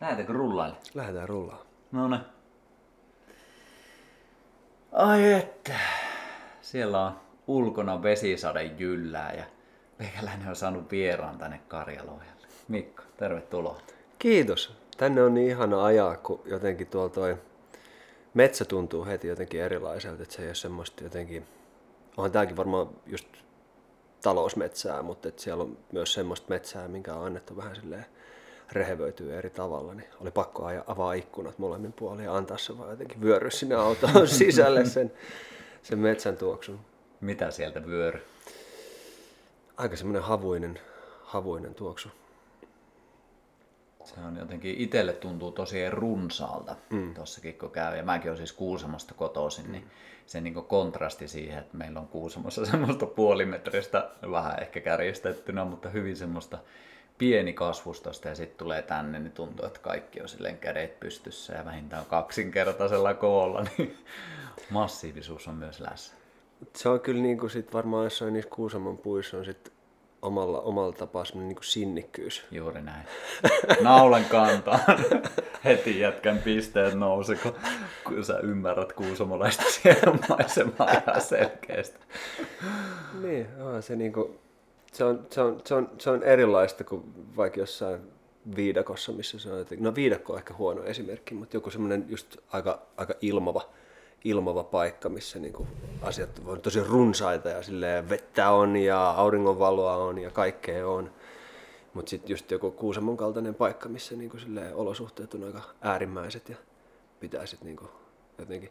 Lähdetäänkö rullaille? Lähdetään rullaan. No ne. Ai että. Siellä on ulkona vesisade jyllää ja meikäläinen on saanut vieraan tänne Karjalojalle. Mikko, tervetuloa. Kiitos. Tänne on niin ihana ajaa, kun jotenkin tuolla toi metsä tuntuu heti jotenkin erilaiselta, että se ei ole semmoista jotenkin, onhan tämäkin varmaan just talousmetsää, mutta että siellä on myös semmoista metsää, minkä on annettu vähän silleen rehevöityy eri tavalla, niin oli pakko aja, avaa ikkunat molemmin puolin ja antaa se vaan jotenkin vyöry sinne autoon sisälle sen, sen metsän tuoksun. Mitä sieltä vyöry? Aika semmoinen havuinen, havuinen tuoksu. Se on jotenkin itselle tuntuu tosi runsaalta mm. tossakin kun käy. Ja mäkin olen siis Kuusamosta kotoisin, mm. niin se niin kontrasti siihen, että meillä on Kuusamossa semmoista puolimetristä, vähän ehkä kärjistettynä, mutta hyvin semmoista pieni kasvustosta ja sitten tulee tänne, niin tuntuu, että kaikki on silleen kädet pystyssä ja vähintään kaksinkertaisella koolla, niin massiivisuus on myös läsnä. Se on kyllä niin kuin sit varmaan jossain niissä Kuusamon puissa on sit omalla, omalla tapaa semmoinen niin sinnikkyys. Juuri näin. Naulan kantaa. Heti jätkän pisteet nousi, kun, kun sä ymmärrät kuusamolaista siellä maisemaa ihan selkeästi. Niin, on se niinku, se on, se, on, se, on, se on erilaista kuin vaikka jossain viidakossa, missä se on jotenkin, no viidakko on ehkä huono esimerkki, mutta joku semmoinen just aika, aika ilmava, ilmava paikka, missä niinku asiat on tosi runsaita ja silleen vettä on ja auringonvaloa on ja kaikkea on. Mutta sitten just joku Kuusamon kaltainen paikka, missä niinku olosuhteet on aika äärimmäiset ja pitää sitten niinku jotenkin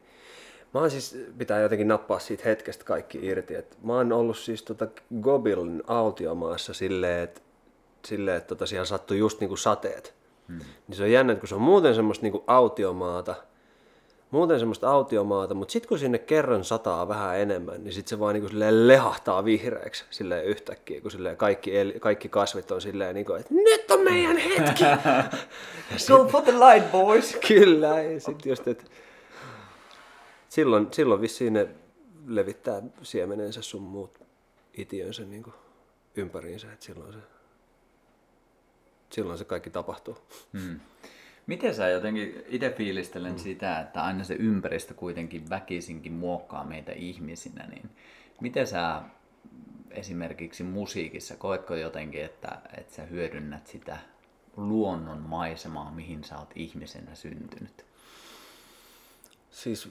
Mä oon siis, pitää jotenkin nappaa siitä hetkestä kaikki irti. Et mä oon ollut siis tota Gobilin autiomaassa silleen, että sille, että tota siellä sattui just niinku sateet. Hmm. Niin se on jännä, että kun se on muuten semmoista niinku autiomaata, muuten semmoista autiomaata, mutta sitten kun sinne kerran sataa vähän enemmän, niin sitten se vaan niinku lehahtaa vihreäksi silleen yhtäkkiä, kun silleen kaikki, el, kaikki kasvit on silleen, niinku, että nyt on meidän hetki! Go for the light, boys! Kyllä, ja sitten just, että silloin, silloin vissiin ne levittää siemenensä sun muut itiönsä niin kuin ympäriinsä, että silloin se, silloin se kaikki tapahtuu. Hmm. Miten sä jotenkin itse fiilistelen hmm. sitä, että aina se ympäristö kuitenkin väkisinkin muokkaa meitä ihmisinä, niin miten sä esimerkiksi musiikissa, koetko jotenkin, että, että sä hyödynnät sitä luonnon maisemaa, mihin sä oot ihmisenä syntynyt? Siis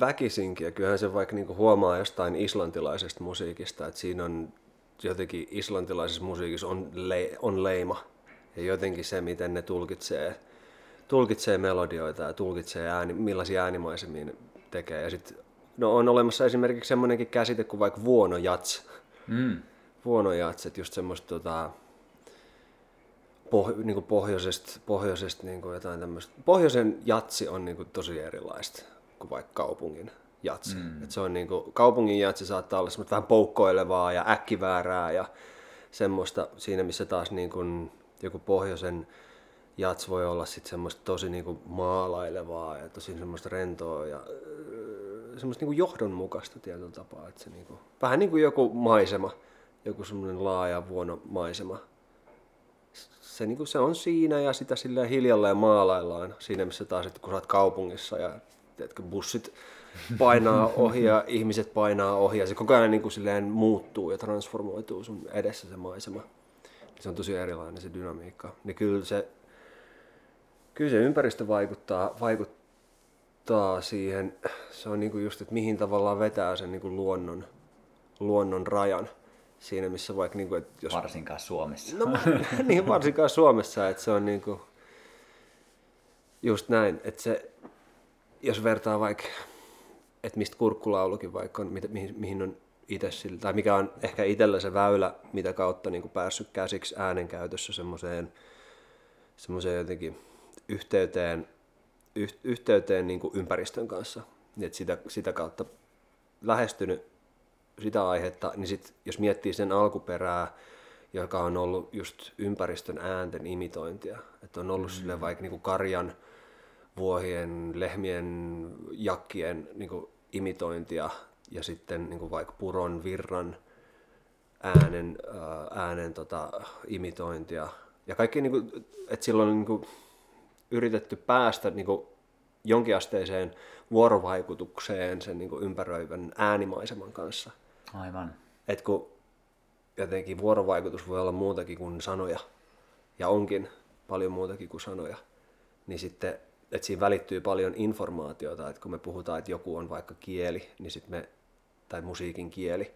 väkisinkin, ja kyllähän se vaikka niin huomaa jostain islantilaisesta musiikista, että siinä on jotenkin islantilaisessa musiikissa on, le, on leima, ja jotenkin se, miten ne tulkitsee, tulkitsee melodioita ja tulkitsee ääni, millaisia äänimaisemia ne tekee. Ja sit, no on olemassa esimerkiksi semmoinenkin käsite kuin vaikka vuonojats. Mm. Vuonojats, että just semmoista tota, poh, niin kuin pohjoisesta, pohjoisesta niin kuin jotain tämmöistä. Pohjoisen jatsi on niin kuin tosi erilaista kuin vaikka kaupungin jatsi. Mm. Et se on niin kuin, kaupungin jatsi saattaa olla semmoista vähän poukkoilevaa ja äkkiväärää ja semmoista siinä, missä taas niin kuin joku pohjoisen jats voi olla sitten semmoista tosi niin kuin maalailevaa ja tosi semmoista rentoa ja semmoista niin kuin johdonmukaista tietyllä tapaa. Että se niin kuin, vähän niin kuin joku maisema, joku semmoinen laaja vuono maisema. Se, niin kuin, se on siinä ja sitä sillä hiljalleen maalaillaan siinä, missä taas, että kun sä oot kaupungissa ja teetkö, bussit painaa ohi ja ihmiset painaa ohi ja se koko ajan niin kuin silleen muuttuu ja transformoituu sun edessä se maisema. Se on tosi erilainen se dynamiikka. Niin kyllä se, kyllä se ympäristö vaikuttaa, vaikuttaa siihen, se on niin kuin just, että mihin tavallaan vetää sen niin kuin luonnon, luonnon rajan siinä, missä vaikka... Niin kuin, että jos... Varsinkaan Suomessa. No niin, varsinkaan Suomessa, että se on niin kuin, just näin, että se, jos vertaa vaikka, että mistä kurkkulaulukin vaikka on, mihin, mihin on itse sillä, tai mikä on ehkä itsellä se väylä, mitä kautta niin kuin päässyt käsiksi äänenkäytössä semmoiseen, semmoiseen jotenkin yhteyteen, yh, yhteyteen niin kuin ympäristön kanssa. Että sitä, sitä kautta lähestynyt sitä aihetta, niin sit, jos miettii sen alkuperää, joka on ollut just ympäristön äänten imitointia, että on ollut mm. sille vaikka niin kuin karjan vuohien, lehmien, jakkien niin kuin imitointia ja sitten niin kuin vaikka puron virran äänen, äänen tota, imitointia. Ja kaikki, niin kuin, että silloin niin kuin, yritetty päästä niin kuin jonkinasteiseen vuorovaikutukseen sen niin kuin ympäröivän äänimaiseman kanssa. Aivan. Et kun jotenkin vuorovaikutus voi olla muutakin kuin sanoja, ja onkin paljon muutakin kuin sanoja, niin sitten, että siinä välittyy paljon informaatiota, että kun me puhutaan, että joku on vaikka kieli, niin sit me, tai musiikin kieli,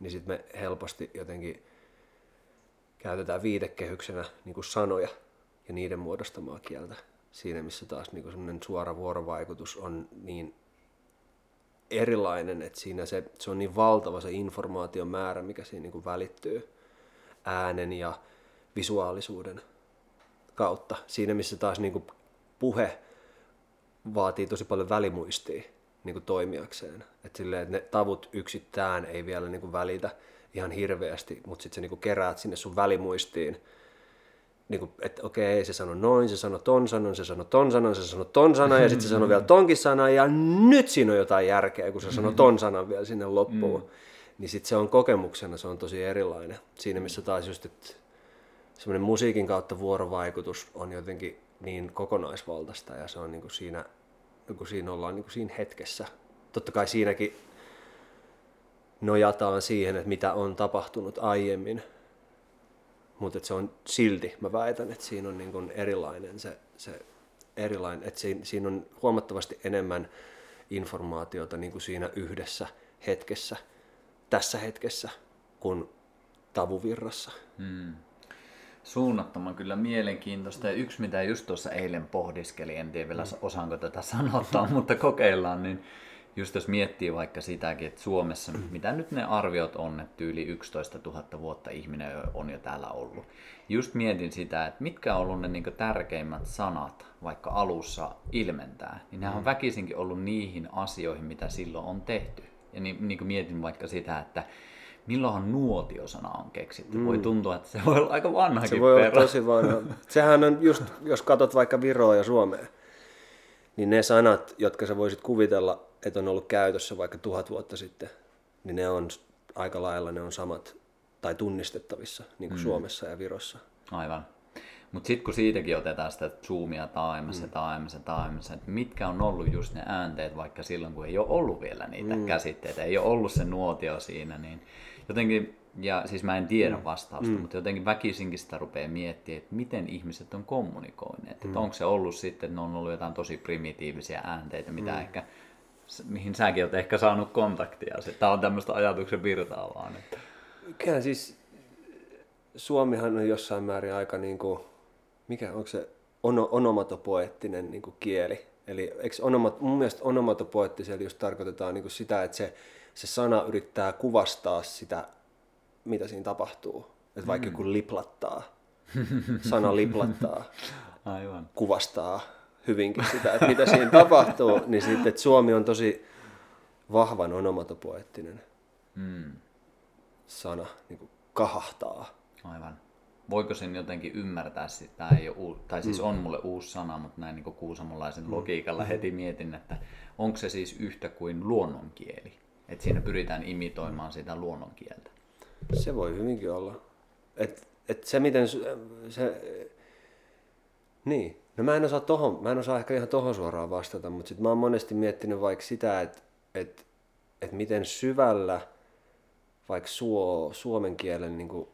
niin sitten me helposti jotenkin käytetään viitekehyksenä niin kuin sanoja ja niiden muodostamaa kieltä. Siinä, missä taas niin kuin suora vuorovaikutus on niin erilainen, että siinä se, se on niin valtava se informaation määrä, mikä siinä niin kuin välittyy äänen ja visuaalisuuden kautta. Siinä, missä taas niin kuin puhe vaatii tosi paljon välimuistia niin kuin toimijakseen. Et silleen, että ne tavut yksittäin ei vielä niin kuin välitä ihan hirveästi, mutta sitten sä niin kuin keräät sinne sun välimuistiin, niin kuin, että okei, se sanoi noin, se sanoi ton sanon, se sanoi ton sanon, se sanoi ton sanan, ja sitten se sanoi vielä tonkin sanan, ja nyt siinä on jotain järkeä, kun se sanoi ton sanan vielä sinne loppuun. Mm. Niin sitten se on kokemuksena, se on tosi erilainen. Siinä missä taas just, että semmoinen musiikin kautta vuorovaikutus on jotenkin niin kokonaisvaltaista, ja se on niin kuin siinä, niin kuin siinä ollaan niin kuin siinä hetkessä. Totta kai siinäkin nojataan siihen, että mitä on tapahtunut aiemmin, mutta se on silti, mä väitän, että siinä on niin kuin erilainen se, se erilainen, että siinä, siinä on huomattavasti enemmän informaatiota niin kuin siinä yhdessä hetkessä, tässä hetkessä, kuin tavuvirrassa. Hmm. Suunnattoman kyllä mielenkiintoista. Ja yksi, mitä just tuossa eilen pohdiskeli, en tiedä vielä osaanko tätä sanottaa, mutta kokeillaan, niin just jos miettii vaikka sitäkin, että Suomessa, mitä nyt ne arviot on, että yli 11 000 vuotta ihminen on jo täällä ollut. Just mietin sitä, että mitkä on ollut ne niin tärkeimmät sanat, vaikka alussa ilmentää, niin nämä on mm. väkisinkin ollut niihin asioihin, mitä silloin on tehty. Ja niin, niin kuin mietin vaikka sitä, että milloinhan nuotiosana on keksitty. Mm. Voi tuntua, että se voi olla aika vanhakin Se voi perä. olla tosi vanha. Sehän on just, jos katsot vaikka Viroa ja Suomea, niin ne sanat, jotka sä voisit kuvitella että on ollut käytössä vaikka tuhat vuotta sitten, niin ne on aika lailla ne on samat tai tunnistettavissa niin kuin mm. Suomessa ja Virossa. Aivan. Mutta sitten kun siitäkin otetaan sitä zoomia taaemassa, mm. taaemassa, taaemassa, että mitkä on ollut just ne äänteet, vaikka silloin kun ei ole ollut vielä niitä mm. käsitteitä, ei ole ollut se nuotio siinä, niin jotenkin, ja siis mä en tiedä mm. vastausta, mm. mutta jotenkin väkisinkin sitä rupeaa miettimään, että miten ihmiset on kommunikoineet. Mm. Että onko se ollut sitten, että ne on ollut jotain tosi primitiivisiä äänteitä, mitä mm. ehkä mihin säkin olet ehkä saanut kontaktia. Tämä on tämmöistä ajatuksen virtaa vaan. Että... Kyllä siis Suomihan on jossain määrin aika niin kuin, mikä onko se ono, onomatopoettinen niin kuin kieli. Eli eikö onomat, mun mielestä onomatopoettisella just tarkoitetaan niin kuin sitä, että se, se sana yrittää kuvastaa sitä, mitä siinä tapahtuu. Että vaikka mm. joku liplattaa, sana liplattaa, Aivan. kuvastaa hyvinkin sitä, että mitä siinä tapahtuu, niin sitten, että Suomi on tosi vahvan onomatopoettinen mm. sana, niin kuin kahahtaa. Aivan. Voiko sen jotenkin ymmärtää, sitä ei ole, tai siis mm. on mulle uusi sana, mutta näin niin kuusamolaisen mm. logiikalla heti mietin, että onko se siis yhtä kuin luonnonkieli? Että siinä pyritään imitoimaan sitä luonnonkieltä. Se voi hyvinkin olla. Et, et se miten se, niin, No mä en osaa, tohon, mä en osaa ehkä ihan tohon suoraan vastata, mutta sit mä oon monesti miettinyt vaikka sitä, että et, et miten syvällä vaikka suo, suomen kielen niin kuin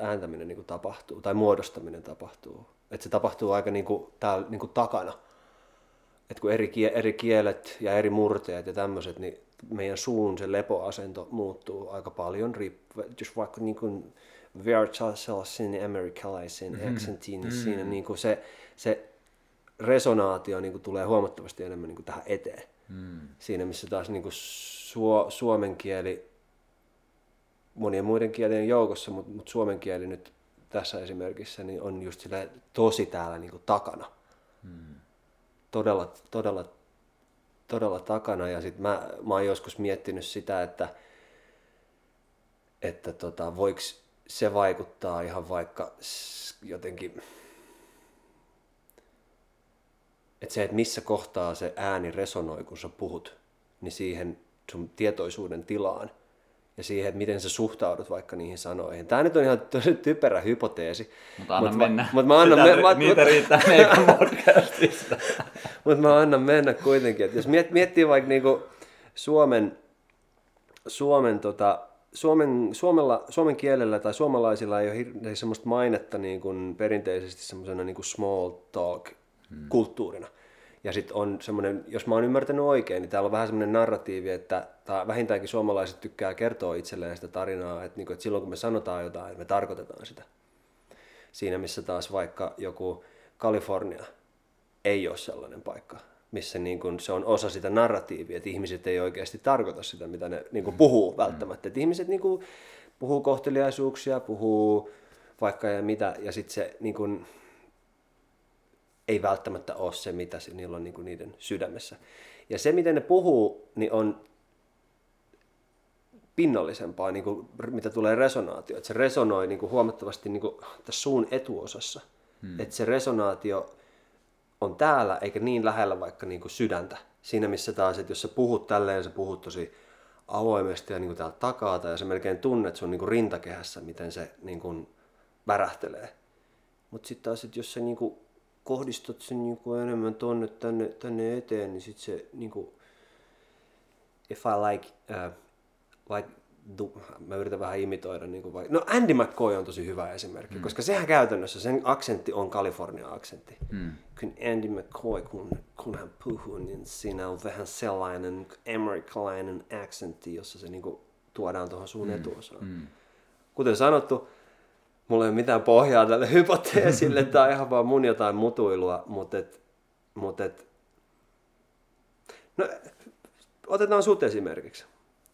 ääntäminen niin kuin tapahtuu tai muodostaminen tapahtuu. Että se tapahtuu aika niin kuin, täällä niin kuin takana. Että kun eri, eri kielet ja eri murteet ja tämmöiset, niin meidän suun se lepoasento muuttuu aika paljon, jos vaikka niin kuin vertaisella amerikkalaisen aksentiin, niin mm-hmm. siinä niin kuin se, se resonaatio niin kuin tulee huomattavasti enemmän niin kuin tähän eteen. Mm. Siinä missä taas niin kuin suo, suomen kieli monien muiden kielien joukossa, mutta, mutta suomen kieli nyt tässä esimerkissä niin on just sillä tosi täällä niin kuin takana. Mm. Todella, todella, todella takana. Ja sitten mä, mä oon joskus miettinyt sitä, että, että tota, voiko se vaikuttaa ihan vaikka jotenkin että se, että missä kohtaa se ääni resonoi, kun sä puhut, niin siihen sun tietoisuuden tilaan, ja siihen, että miten sä suhtaudut vaikka niihin sanoihin. Tämä nyt on ihan tosi typerä hypoteesi. Mutta anna Mut mennä. Mutta mä annan, Sitä, me, mä, niitä riittää meidän podcastista. mutta mä annan mennä kuitenkin. Että jos miet, miettii vaikka niinku Suomen, Suomen, tota, Suomen, Suomella, suomen kielellä tai suomalaisilla ei ole hirveästi semmoista mainetta niin kuin perinteisesti semmoisena niin kuin small talk kulttuurina. Ja sitten on semmoinen, jos mä oon ymmärtänyt oikein, niin täällä on vähän semmoinen narratiivi, että tai vähintäänkin suomalaiset tykkää kertoa itselleen sitä tarinaa, että, niin kuin, että silloin kun me sanotaan jotain, että me tarkoitetaan sitä. Siinä missä taas vaikka joku Kalifornia ei ole sellainen paikka, missä niin kuin se on osa sitä narratiivia, että ihmiset ei oikeasti tarkoita sitä, mitä ne niin kuin puhuu välttämättä. Että ihmiset niin kuin puhuu kohteliaisuuksia, puhuu vaikka ja mitä, ja sitten se niin kuin, ei välttämättä ole se, mitä se, niillä on niin kuin niiden sydämessä. Ja se, miten ne puhuu, niin on pinnallisempaa, niin kuin, mitä tulee resonaatio. Että se resonoi niin kuin huomattavasti niin kuin tässä suun etuosassa. Hmm. Että se resonaatio on täällä, eikä niin lähellä vaikka niin kuin sydäntä. Siinä missä taas, että jos sä puhut tälleen, sä puhut tosi avoimesti ja niin kuin täältä takaa, ja sä melkein tunnet sun niin kuin rintakehässä, miten se niin kuin värähtelee. Mutta sitten taas, että jos sä niin kuin kohdistat sen niin kuin enemmän tonne, tänne, tänne eteen, niin sitten se niin kuin, if I like, uh, like du, mä yritän vähän imitoida, niin kuin no Andy McCoy on tosi hyvä esimerkki, mm. koska sehän käytännössä, sen aksentti on Kalifornia-aksentti. Mm. Kun Andy McCoy, kun, kun hän puhuu, niin siinä on vähän sellainen amerikkalainen aksentti, jossa se niin kuin, tuodaan tuohon suun mm. etuosaan. Mm. Kuten sanottu, mulla ei ole mitään pohjaa tälle hypoteesille, tai ihan vaan mun jotain mutuilua, mutta et, mut et, no, otetaan sut esimerkiksi.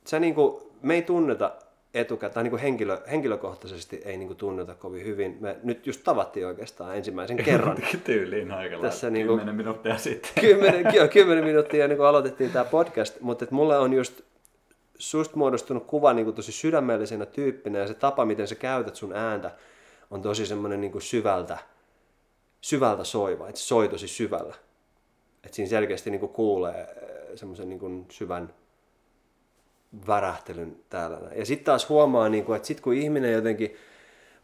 Sä niinku, me ei tunneta etukäteen, tai niinku henkilö, henkilökohtaisesti ei niinku tunneta kovin hyvin. Me nyt just tavattiin oikeastaan ensimmäisen kerran. Tyyliin aika Tässä niinku, niinku- 10 minuuttia sitten. kymmenen, joo, kymmenen minuuttia niin aloitettiin tämä podcast, mutta et mulle on just susta muodostunut kuva niin tosi sydämellisenä tyyppinä ja se tapa, miten sä käytät sun ääntä, on tosi semmoinen niin syvältä, syvältä soiva, että se soi tosi syvällä. Että siinä selkeästi niin kuulee semmoisen niin syvän värähtelyn täällä. Ja sitten taas huomaa, niin kuin, että sitten kun ihminen jotenkin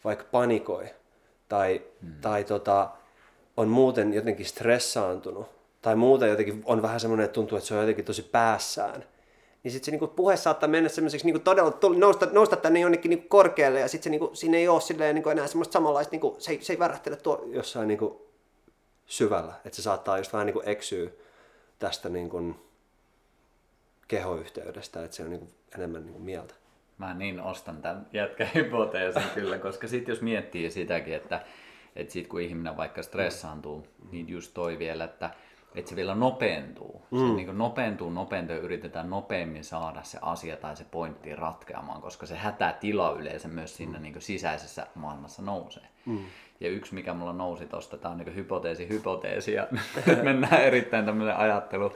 vaikka panikoi tai, hmm. tai tota, on muuten jotenkin stressaantunut tai muuten jotenkin on vähän semmoinen, että tuntuu, että se on jotenkin tosi päässään, niin sitten se niinku puhe saattaa mennä semmoiseksi niinku todella nousta, nousta tänne jonnekin niinku korkealle ja sitten niinku, siinä ei ole silleen niinku enää semmoista samanlaista, niinku, se, ei, se ei värähtele tuo jossain niinku syvällä, että se saattaa just vähän niinku eksyä tästä niinku kehoyhteydestä, että se on niinku enemmän niinku mieltä. Mä niin ostan tämän jätkähypoteesin kyllä, koska sitten jos miettii sitäkin, että, että sit kun ihminen vaikka stressaantuu, niin just toi vielä, että että se vielä nopeentuu. Mm. Se niin nopeentuu, nopeentuu ja yritetään nopeammin saada se asia tai se pointti ratkeamaan, koska se hätätila yleensä myös siinä mm. niin sisäisessä maailmassa nousee. Mm. Ja yksi, mikä mulla nousi tuosta, tämä on niin hypoteesi, hypoteesi, ja mennään erittäin tämmöinen ajattelu,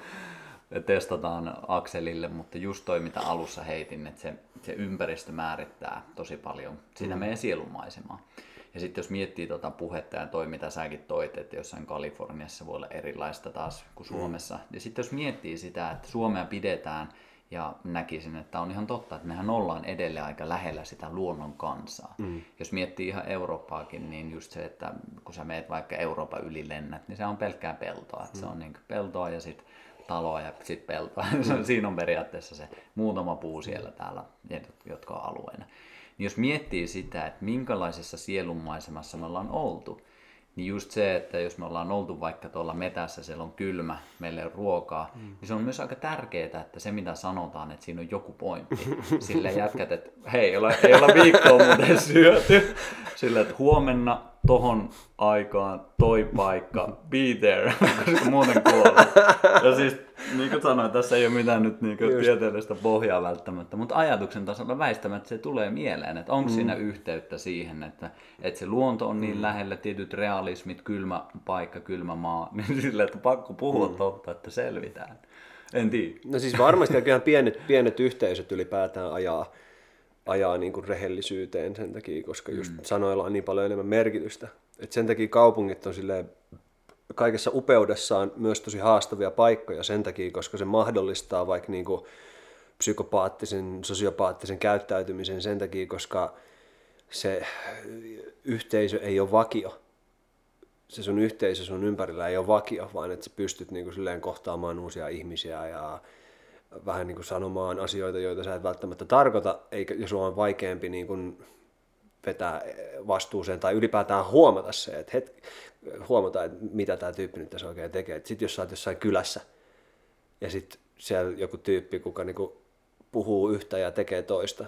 testataan akselille, mutta just toi, mitä alussa heitin, että se, se ympäristö määrittää tosi paljon sitä mm. meidän sielunmaisemaa. Ja sitten jos miettii tuota puhetta ja toi, mitä säkin toit, että jossain Kaliforniassa voi olla erilaista taas kuin mm. Suomessa. Mm. Ja sitten jos miettii sitä, että Suomea pidetään ja näkisin, että on ihan totta, että mehän ollaan edelleen aika lähellä sitä luonnon kansaa. Mm. Jos miettii ihan Eurooppaakin, niin just se, että kun sä meet vaikka Euroopan yli lennät, niin se on pelkkää peltoa. Mm. Se on niin peltoa ja sitten taloa ja sitten peltoa. Mm. Siinä on periaatteessa se muutama puu siellä täällä, jotka on alueena. Niin jos miettii sitä, että minkälaisessa sielunmaisemassa me ollaan oltu, niin just se, että jos me ollaan oltu vaikka tuolla metässä, siellä on kylmä, meillä on ruokaa, mm. niin se on myös aika tärkeää, että se mitä sanotaan, että siinä on joku pointti. Sille jätkät, että hei, ei olla, ei olla viikkoa muuten syöty. Sillä, että huomenna tohon aikaan, toi paikka, be there, koska muuten kuolee. Ja siis, niin kuin sanoin, tässä ei ole mitään nyt niin kuin tieteellistä pohjaa välttämättä, mutta ajatuksen tasolla väistämättä se tulee mieleen, että onko mm. siinä yhteyttä siihen, että, että se luonto on niin mm. lähellä, tietyt realismit, kylmä paikka, kylmä maa, niin sillä, että pakko puhua mm. totta, että selvitään. En tiedä. No siis varmasti kyllä pienet, pienet yhteisöt ylipäätään ajaa ajaa niin kuin rehellisyyteen sen takia, koska just mm. sanoilla on niin paljon enemmän merkitystä. Et sen takia kaupungit on silleen kaikessa upeudessaan myös tosi haastavia paikkoja sen takia, koska se mahdollistaa vaikka niin kuin psykopaattisen, sosiopaattisen käyttäytymisen sen takia, koska se yhteisö ei ole vakio. Se sun yhteisö sun ympärillä ei ole vakio, vaan että sä pystyt niin kuin silleen kohtaamaan uusia ihmisiä ja vähän niin kuin sanomaan asioita, joita sä et välttämättä tarkoita, eikä, ja sua on vaikeampi niin kuin vetää vastuuseen tai ylipäätään huomata se, että hetki, huomata, että mitä tämä tyyppi nyt tässä oikein tekee. Sitten jos sä oot jossain kylässä ja sitten siellä joku tyyppi, kuka niinku puhuu yhtä ja tekee toista,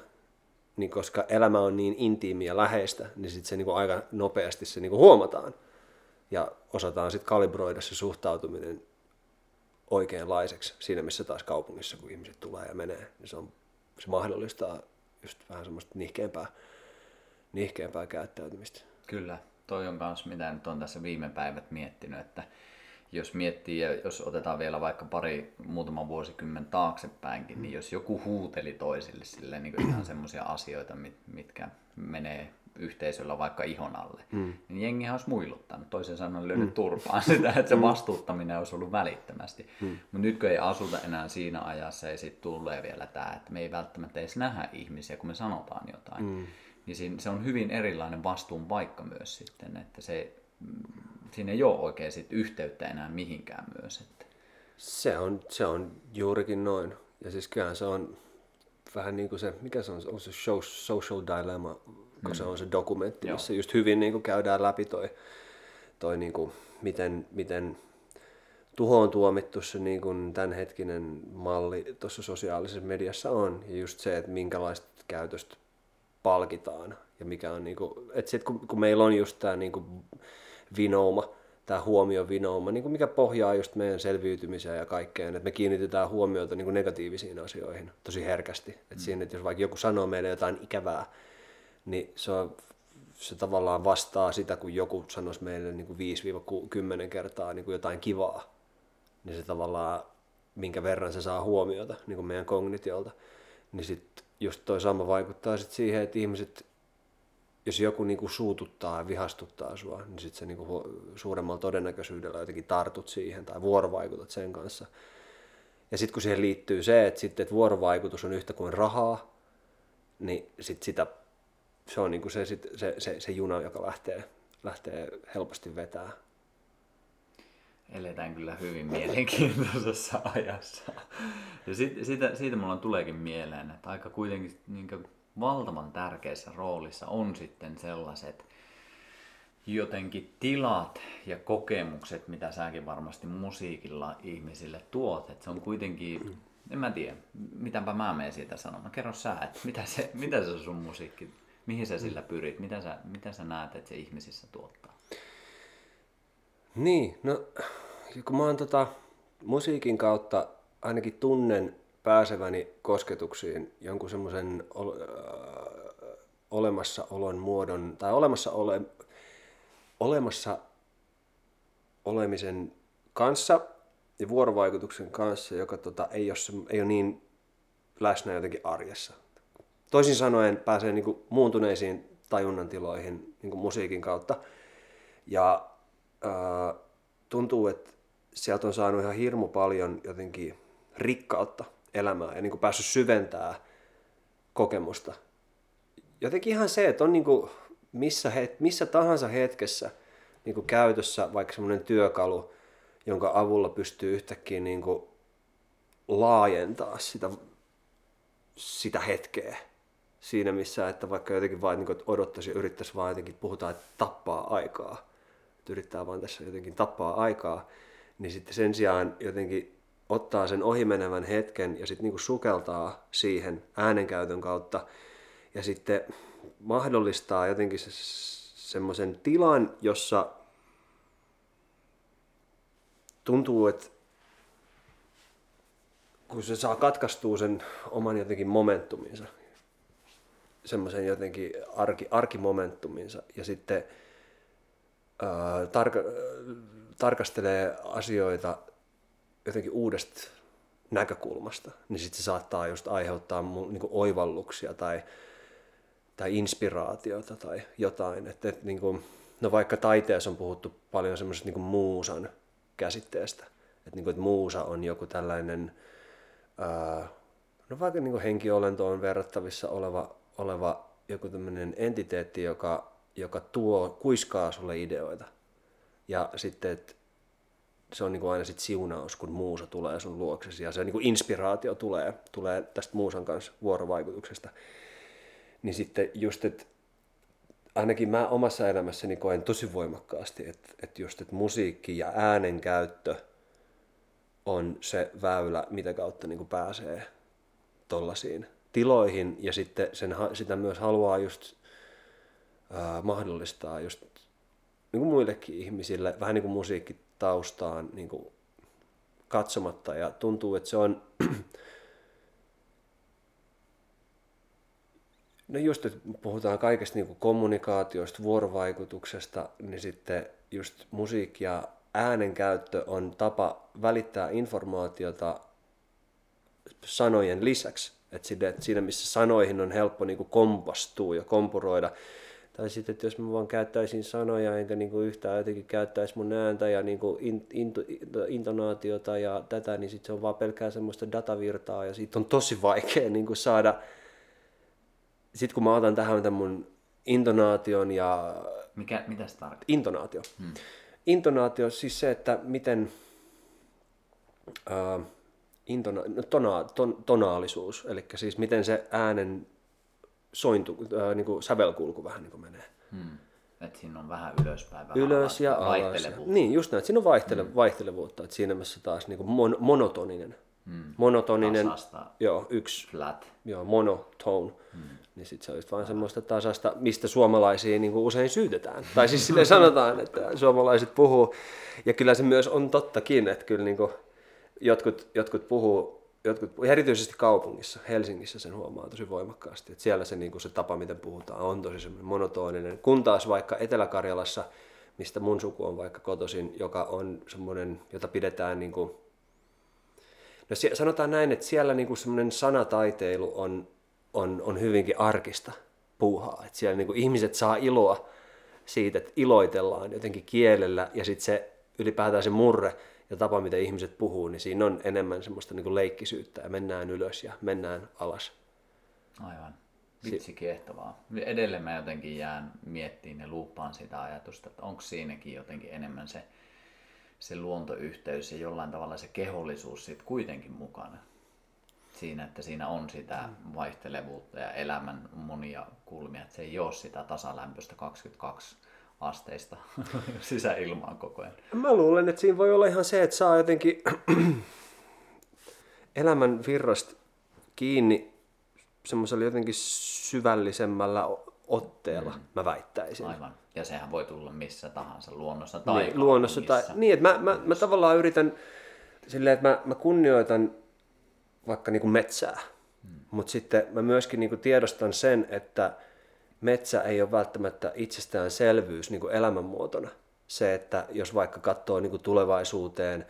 niin koska elämä on niin intiimiä ja läheistä, niin sitten se niinku aika nopeasti se niinku huomataan. Ja osataan sitten kalibroida se suhtautuminen oikeanlaiseksi siinä, missä taas kaupungissa, kun ihmiset tulee ja menee, niin se, on, se mahdollistaa just vähän semmoista nihkeämpää, nihkeämpää käyttäytymistä. Kyllä, toi on myös mitä nyt on tässä viime päivät miettinyt, että jos miettii ja jos otetaan vielä vaikka pari muutama vuosikymmen taaksepäinkin, niin jos joku huuteli toisille sille niin ihan semmoisia asioita, mitkä menee yhteisöllä vaikka ihon alle, mm. niin jengi olisi muiluttanut, toisen sanoen löydy mm. turpaan sitä, että se mm. vastuuttaminen olisi ollut välittömästi. Mm. Mutta nyt kun ei asuta enää siinä ajassa, ja sitten tulee vielä tämä, että me ei välttämättä edes nähdä ihmisiä, kun me sanotaan jotain, mm. Niin se on hyvin erilainen vastuun paikka myös sitten, että se, mm, siinä ei ole oikein sit yhteyttä enää mihinkään myös. Että. Se, on, se on juurikin noin. Ja siis kyllähän se on vähän niin kuin se, mikä se on, on se show, social dilemma kun mm. se on se dokumentti, Joo. missä just hyvin niin kuin käydään läpi toi, toi niin kuin, miten, miten tuhoon tuomittu se niin kuin tämänhetkinen malli tuossa sosiaalisessa mediassa on. Ja just se, että minkälaista käytöstä palkitaan. Ja mikä on niin kuin, että sit kun, kun meillä on just tämä niin kuin vinouma, tämä huomiovinouma, niin kuin mikä pohjaa just meidän selviytymiseen ja kaikkeen, että me kiinnitetään huomiota niin kuin negatiivisiin asioihin tosi herkästi. Että mm. siinä, että jos vaikka joku sanoo meille jotain ikävää, niin se, on, se tavallaan vastaa sitä, kun joku sanoisi meille niin kuin 5-10 kertaa niin kuin jotain kivaa, niin se tavallaan, minkä verran se saa huomiota niin kuin meidän kognitiolta, niin sitten just toi sama vaikuttaa sit siihen, että ihmiset, jos joku niinku suututtaa ja vihastuttaa sua, niin sitten se niinku suuremmalla todennäköisyydellä jotenkin tartut siihen tai vuorovaikutat sen kanssa. Ja sitten kun siihen liittyy se, että, sitten, että vuorovaikutus on yhtä kuin rahaa, niin sit sitä se on niin kuin se, se, se, se juna, joka lähtee, lähtee helposti vetää. Eletään kyllä hyvin mielenkiintoisessa ajassa. Ja sit, siitä, siitä mulla tuleekin mieleen, että aika kuitenkin niin valtavan tärkeässä roolissa on sitten sellaiset jotenkin tilat ja kokemukset, mitä säkin varmasti musiikilla ihmisille tuot. Että se on kuitenkin, en mä tiedä, mitäpä mä menen siitä sanomaan. Kerro sä, että mitä se, mitä se sun musiikki Mihin sä sillä pyrit? Mitä sä, mitä sä näet, että se ihmisissä tuottaa? Niin, no kun mä oon tota, musiikin kautta ainakin tunnen pääseväni kosketuksiin jonkun semmoisen ol, äh, olemassaolon muodon, tai olemassa, ole, olemassa olemisen kanssa ja vuorovaikutuksen kanssa, joka tota, ei, ole, ei ole niin läsnä jotenkin arjessa toisin sanoen pääsee niin kuin muuntuneisiin tajunnan tiloihin niin musiikin kautta. Ja ää, tuntuu, että sieltä on saanut ihan hirmu paljon jotenkin rikkautta elämää ja niin kuin päässyt syventää kokemusta. Jotenkin ihan se, että on niin kuin missä, het, missä tahansa hetkessä niin kuin käytössä vaikka semmoinen työkalu, jonka avulla pystyy yhtäkkiä niin kuin laajentaa sitä, sitä hetkeä siinä missä, että vaikka jotenkin vain niin odottaisi yrittäisi vaan jotenkin, puhutaan, että tappaa aikaa, yrittää vaan tässä jotenkin tappaa aikaa, niin sitten sen sijaan jotenkin ottaa sen ohimenevän hetken ja sitten niin sukeltaa siihen äänenkäytön kautta ja sitten mahdollistaa jotenkin se, semmoisen tilan, jossa tuntuu, että kun se saa katkaistua sen oman jotenkin momentuminsa semmoisen jotenkin arki, arkimomentuminsa ja sitten ää, tarka, tarkastelee asioita jotenkin uudesta näkökulmasta, niin sitten se saattaa just aiheuttaa niin kuin oivalluksia tai, tai inspiraatiota tai jotain. Että, että niin kuin, no vaikka taiteessa on puhuttu paljon semmoisesta niin muusan käsitteestä, että, niin kuin, että muusa on joku tällainen ää, no vaikka niin henkiolentoon verrattavissa oleva, oleva joku tämmöinen entiteetti, joka, joka tuo, kuiskaa sulle ideoita. Ja sitten, että se on niin kuin aina sit siunaus, kun muusa tulee sun luoksesi ja se niin kuin inspiraatio tulee, tulee tästä muusan kanssa vuorovaikutuksesta. Niin sitten just, että ainakin mä omassa elämässäni koen tosi voimakkaasti, että, että just, että musiikki ja äänen käyttö on se väylä, mitä kautta niin kuin pääsee tollasiin tiloihin ja sitten sen, sitä myös haluaa just ää, mahdollistaa just niin kuin muillekin ihmisille, vähän niin kuin musiikkitaustaan niin kuin katsomatta ja tuntuu, että se on No just, että puhutaan kaikesta niin kommunikaatiosta, vuorovaikutuksesta, niin sitten just musiikki ja äänen käyttö on tapa välittää informaatiota sanojen lisäksi. Että siinä, missä sanoihin on helppo niin kompastua ja kompuroida. Tai sitten, että jos mä vaan käyttäisin sanoja, enkä niin kuin yhtään jotenkin käyttäisi mun ääntä ja niin kuin in, in, intonaatiota ja tätä, niin sitten se on vaan pelkkää semmoista datavirtaa ja siitä on tosi vaikea niin kuin saada sitten kun mä otan tähän tämän mun intonaation ja... Mikä, mitä se tarkoittaa? Intonaatio. Hmm. Intonaatio siis se, että miten... Äh, intona, no, tona, ton, tonaalisuus, eli siis miten se äänen sointu, äh, niin kuin sävelkulku vähän niin kuin menee. Hmm. Että siinä on vähän ylöspäin, vähän Ylös ja alas. Niin, just näin, siinä on vaihtele, hmm. vaihtelevuutta, että siinä missä taas niin kuin mon, monotoninen. Hmm. Monotoninen, Tasasta, joo, yksi, flat. joo, monotone. Hmm niin sitten se olisi vain semmoista tasasta, mistä suomalaisia niin kuin usein syytetään. Tai siis sille sanotaan, että suomalaiset puhuu. Ja kyllä se myös on tottakin, että kyllä niin kuin jotkut, jotkut puhuu, jotkut, erityisesti kaupungissa, Helsingissä sen huomaa tosi voimakkaasti, että siellä se, niin kuin se tapa, miten puhutaan, on tosi semmoinen monotoninen. Kun taas vaikka Etelä-Karjalassa, mistä mun suku on vaikka kotoisin, joka on semmoinen, jota pidetään niin kuin, no sanotaan näin, että siellä niin kuin semmoinen sanataiteilu on on, on hyvinkin arkista puuhaa. Että siellä niin kuin ihmiset saa iloa siitä, että iloitellaan jotenkin kielellä ja sitten se ylipäätään se murre ja tapa, miten ihmiset puhuu, niin siinä on enemmän semmoista niin kuin leikkisyyttä ja mennään ylös ja mennään alas. Aivan. Vitsi kiehtovaa. Edelleen mä jotenkin jään miettiin ja luuppaan sitä ajatusta, että onko siinäkin jotenkin enemmän se, se luontoyhteys ja jollain tavalla se kehollisuus sitten kuitenkin mukana siinä, että siinä on sitä vaihtelevuutta ja elämän monia kulmia, että se ei ole sitä tasalämpöistä 22 asteista sisäilmaa koko ajan. Mä luulen, että siinä voi olla ihan se, että saa jotenkin elämän virrasta kiinni semmoisella jotenkin syvällisemmällä otteella, mm. mä väittäisin. Aivan. Ja sehän voi tulla missä tahansa, luonnossa tai niin, luonnossa tai, Niin, että mä, mä, mä tavallaan yritän silleen, että mä, mä kunnioitan vaikka niin kuin metsää. Hmm. Mutta sitten mä myöskin niin kuin tiedostan sen, että metsä ei ole välttämättä itsestäänselvyys niin kuin elämänmuotona. Se, että jos vaikka katsoo niin kuin tulevaisuuteen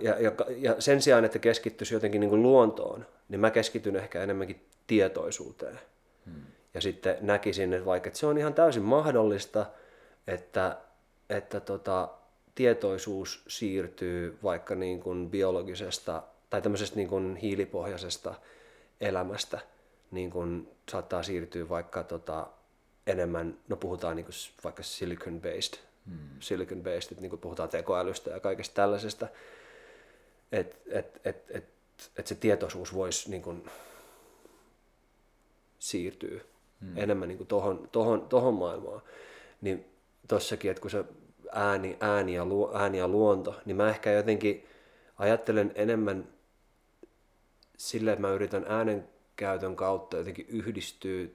ja, ja, ja sen sijaan, että keskittyisi jotenkin niin kuin luontoon, niin mä keskityn ehkä enemmänkin tietoisuuteen. Hmm. Ja sitten näkisin, että vaikka että se on ihan täysin mahdollista, että, että tota, tietoisuus siirtyy vaikka niin kuin biologisesta tai tämmöisestä niin kuin hiilipohjaisesta elämästä niin kuin saattaa siirtyä vaikka tota, enemmän, no puhutaan niin vaikka silicon based, hmm. silicon based, että niin kuin puhutaan tekoälystä ja kaikesta tällaisesta, että et, et, et, et se tietoisuus voisi niin kuin siirtyä hmm. enemmän niin kuin tohon, tohon, tohon maailmaan. Niin tossakin, että kun se ääni, ääni, ja luo, ääni ja luonto, niin mä ehkä jotenkin ajattelen enemmän sillä, että mä yritän äänen käytön kautta jotenkin yhdistyä.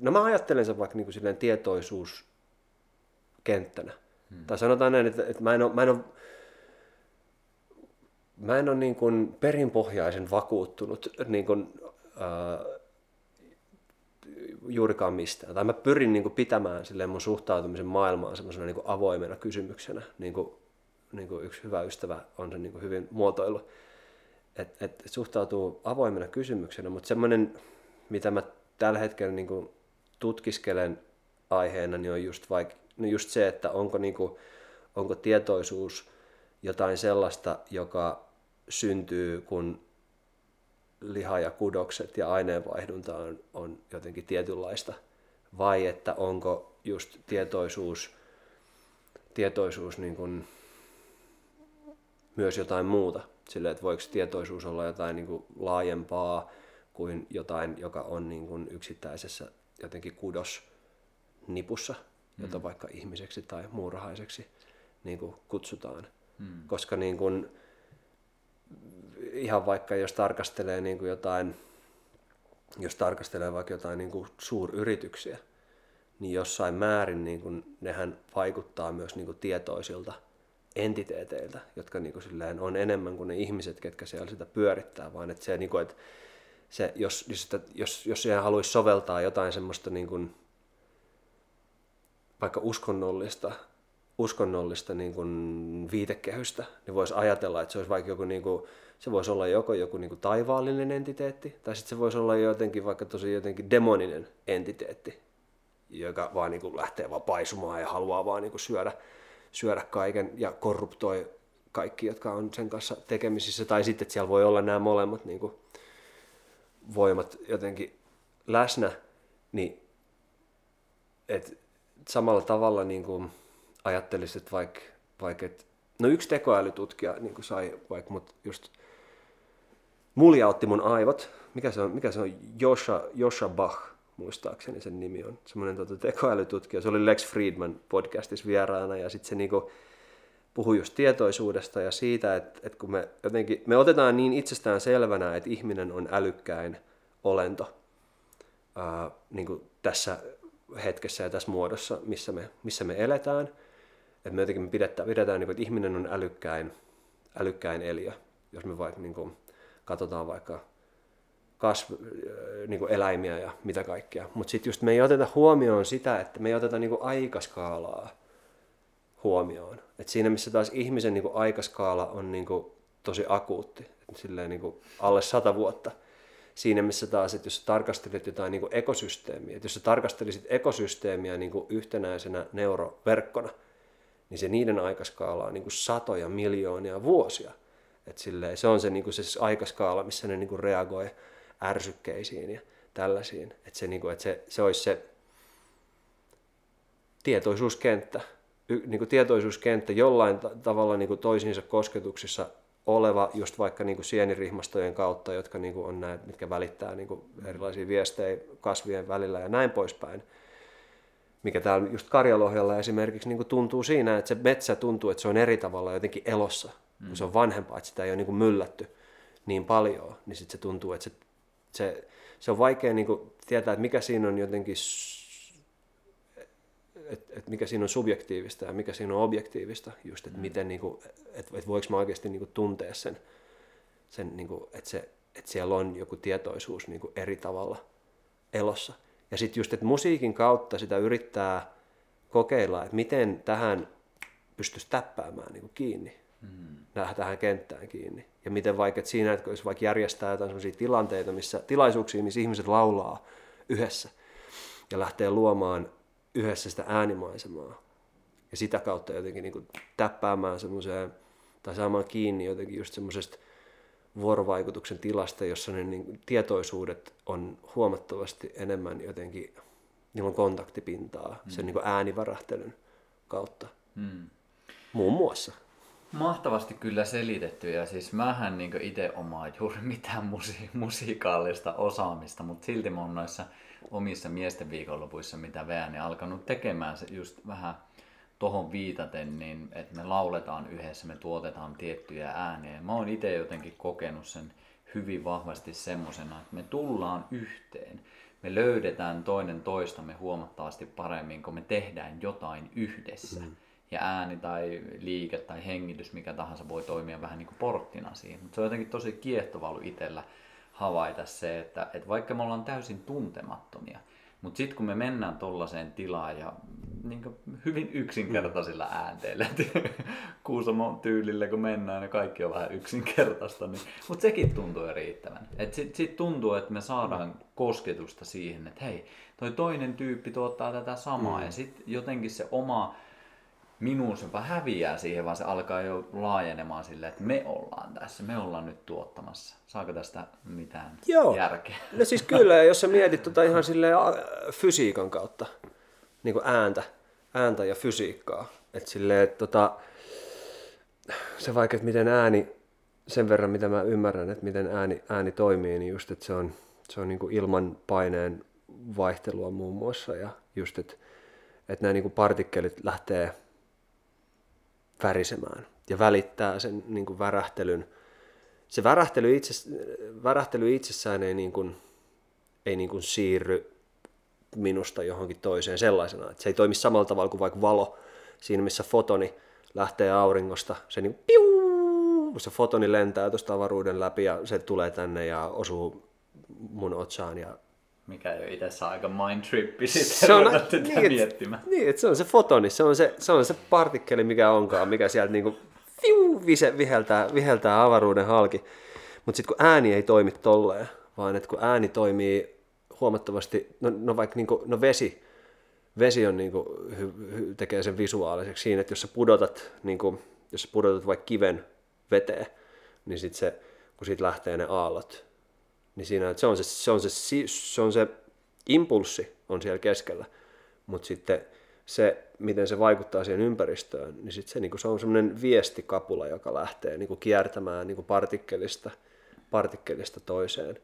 No mä ajattelen sen vaikka niin kuin silleen tietoisuuskenttänä. Hmm. Tai sanotaan näin, että, että mä en ole, mä en ole, mä en ole niin kuin perinpohjaisen vakuuttunut niin kuin, äh, juurikaan mistään. Tai mä pyrin niin kuin pitämään silleen mun suhtautumisen maailmaan semmoisena niin avoimena kysymyksenä. Niin kuin, niin kuin yksi hyvä ystävä on sen niin kuin hyvin muotoillut että et suhtautuu avoimena kysymyksenä, mutta semmoinen, mitä mä tällä hetkellä niin kuin tutkiskelen aiheena, niin on just, vaik, no just se, että onko, niin kuin, onko tietoisuus jotain sellaista, joka syntyy, kun liha ja kudokset ja aineenvaihdunta on, on jotenkin tietynlaista, vai että onko just tietoisuus, tietoisuus niin kuin myös jotain muuta. Sille, että voiko tietoisuus olla jotain niin kuin laajempaa kuin jotain, joka on niin kuin yksittäisessä jotenkin kudosnipussa, jota mm. vaikka ihmiseksi tai muurahaiseksi niin kuin kutsutaan. Mm. Koska niin kuin, ihan vaikka jos tarkastelee niin kuin jotain, jos tarkastelee vaikka jotain niin kuin suuryrityksiä, niin jossain määrin niin kuin, nehän vaikuttaa myös niin kuin tietoisilta entiteeteiltä, jotka niin kuin silleen on enemmän kuin ne ihmiset, ketkä siellä sitä pyörittää, vaan että se, niin kuin, että se, jos, jos, jos, jos siihen haluaisi soveltaa jotain semmoista niin kuin, vaikka uskonnollista, uskonnollista niin kuin viitekehystä, niin voisi ajatella, että se olisi vaikka joku, niin kuin, se voisi olla joko joku niin kuin taivaallinen entiteetti, tai sitten se voisi olla jotenkin vaikka tosi jotenkin demoninen entiteetti, joka vaan niin kuin lähtee vaan paisumaan ja haluaa vaan niin kuin syödä, syödä kaiken ja korruptoi kaikki, jotka on sen kanssa tekemisissä, tai sitten, että siellä voi olla nämä molemmat niin kuin voimat jotenkin läsnä, niin et samalla tavalla niin kuin ajattelisit, että vaikka, vaikka et, no yksi tekoälytutkija niin kuin sai vaikka mut just muljautti mun aivot, mikä se on, mikä se on? Josha, Josha Bach, muistaakseni sen nimi on, semmoinen tota, tekoälytutkija, se oli Lex Friedman podcastissa vieraana ja sitten se niinku puhui just tietoisuudesta ja siitä, että, että kun me jotenkin, me otetaan niin itsestään selvänä, että ihminen on älykkäin olento ää, niin kuin tässä hetkessä ja tässä muodossa, missä me, missä me eletään. Että me jotenkin pidetään, pidetään niin kuin, että ihminen on älykkäin, älykkäin eliö. Jos me vaikka niin kuin, katsotaan vaikka kasv, niin kuin eläimiä ja mitä kaikkea. Mutta sitten just me ei oteta huomioon sitä, että me ei oteta niin kuin aikaskaalaa huomioon. Et siinä missä taas ihmisen niin kuin aikaskaala on niin kuin tosi akuutti, silleen niin kuin alle sata vuotta, siinä missä taas, että jos tarkastelet jotain niin kuin ekosysteemiä, että jos sä tarkastelisit ekosysteemiä niin kuin yhtenäisenä neuroverkkona, niin se niiden aikaskaala on niin kuin satoja miljoonia vuosia. Et silleen, se on se, niin kuin se aikaskaala, missä ne niin kuin reagoi ärsykkeisiin ja tällaisiin. Että se, niin kuin, että se, se olisi se tietoisuuskenttä, niin kuin tietoisuuskenttä jollain tavalla niin kuin toisiinsa kosketuksissa oleva just vaikka niin kuin sienirihmastojen kautta, jotka niin kuin on näitä, mitkä välittää niin kuin erilaisia viestejä kasvien välillä ja näin poispäin. Mikä täällä just Karjalohjalla esimerkiksi niin kuin tuntuu siinä, että se metsä tuntuu, että se on eri tavalla jotenkin elossa, mm. kun se on vanhempaa, että sitä ei ole niin kuin myllätty niin paljon, niin sitten se tuntuu, että se, se, se on vaikea niin kuin tietää, että mikä siinä on jotenkin että et mikä siinä on subjektiivista ja mikä siinä on objektiivista, just että mm. miten, niinku, että et voiko mä oikeasti niinku tuntea sen, sen niinku, että se, et siellä on joku tietoisuus niinku eri tavalla elossa. Ja sitten just, että musiikin kautta sitä yrittää kokeilla, että miten tähän pystyisi täppäämään niinku kiinni, mm. tähän kenttään kiinni. Ja miten vaikka siinä, että jos vaikka järjestää jotain sellaisia tilanteita, missä, tilaisuuksia, missä ihmiset laulaa yhdessä ja lähtee luomaan yhdessä sitä äänimaisemaa. Ja sitä kautta jotenkin niin kuin täppäämään semmoiseen, tai saamaan kiinni jotenkin just semmoisesta vuorovaikutuksen tilasta, jossa ne niin, tietoisuudet on huomattavasti enemmän jotenkin, niillä on kontaktipintaa mm. sen niin kuin äänivärähtelyn kautta. Mm. Muun muassa. Mahtavasti kyllä selitetty ja siis mähän niin itse omaa juuri mitään musi- musiikaalista osaamista, mutta silti mä oon noissa omissa miesten viikonlopuissa, mitä veän, niin alkanut tekemään se just vähän tohon viitaten, niin että me lauletaan yhdessä, me tuotetaan tiettyjä ääniä. Mä oon itse jotenkin kokenut sen hyvin vahvasti semmosena, että me tullaan yhteen. Me löydetään toinen toistamme huomattavasti paremmin, kun me tehdään jotain yhdessä. Mm. Ja ääni tai liike tai hengitys, mikä tahansa voi toimia vähän niin kuin porttina siihen. Mutta se on jotenkin tosi kiehtova ollut itsellä havaita se, että, että vaikka me ollaan täysin tuntemattomia, mutta sitten kun me mennään tollaiseen tilaan ja niin hyvin yksinkertaisilla äänteillä, Kuusamon tyylillä kun mennään ja niin kaikki on vähän yksinkertaista, niin, mutta sekin tuntuu jo riittävän. Sitten sit tuntuu, että me saadaan kosketusta siihen, että hei, toi toinen tyyppi tuottaa tätä samaa mm. ja sitten jotenkin se oma minuus jopa häviää siihen, vaan se alkaa jo laajenemaan silleen, että me ollaan tässä, me ollaan nyt tuottamassa. Saako tästä mitään Joo. järkeä? No siis kyllä, ja jos sä mietit tota ihan silleen a, fysiikan kautta, niin kuin ääntä, ääntä ja fysiikkaa, että silleen, että tota, se vaikka, että miten ääni, sen verran mitä mä ymmärrän, että miten ääni, ääni toimii, niin just, että se on, se on niin kuin ilman paineen vaihtelua muun muassa, ja just, että, että nämä niin kuin partikkelit lähtee värisemään ja välittää sen niin kuin värähtelyn. Se värähtely, itse, värähtely itsessään ei, niin kuin, ei niin kuin siirry minusta johonkin toiseen sellaisena. Että se ei toimi samalla tavalla kuin vaikka valo siinä, missä fotoni lähtee auringosta. Se niin piu, se fotoni lentää tuosta avaruuden läpi ja se tulee tänne ja osuu mun otsaan ja mikä jo itse aika mind trippi sitten se on, niin, miettimään. Niin, että se on se fotoni, se on se, se on se partikkeli, mikä onkaan, mikä sieltä niinku fiu, vise, viheltää, viheltää avaruuden halki. Mutta sitten kun ääni ei toimi tolleen, vaan että kun ääni toimii huomattavasti, no, no vaikka niinku, no vesi, vesi on niinku, hy, hy, tekee sen visuaaliseksi siinä, että jos sä pudotat, niinku, jos sä pudotat vaikka kiven veteen, niin sit se, kun siitä lähtee ne aallot, niin siinä että se, on se, se, on se, se on se impulssi on siellä keskellä, mutta sitten se, miten se vaikuttaa siihen ympäristöön, niin sit se, niin se on semmoinen viestikapula, joka lähtee niin kiertämään niin partikkelista, partikkelista toiseen.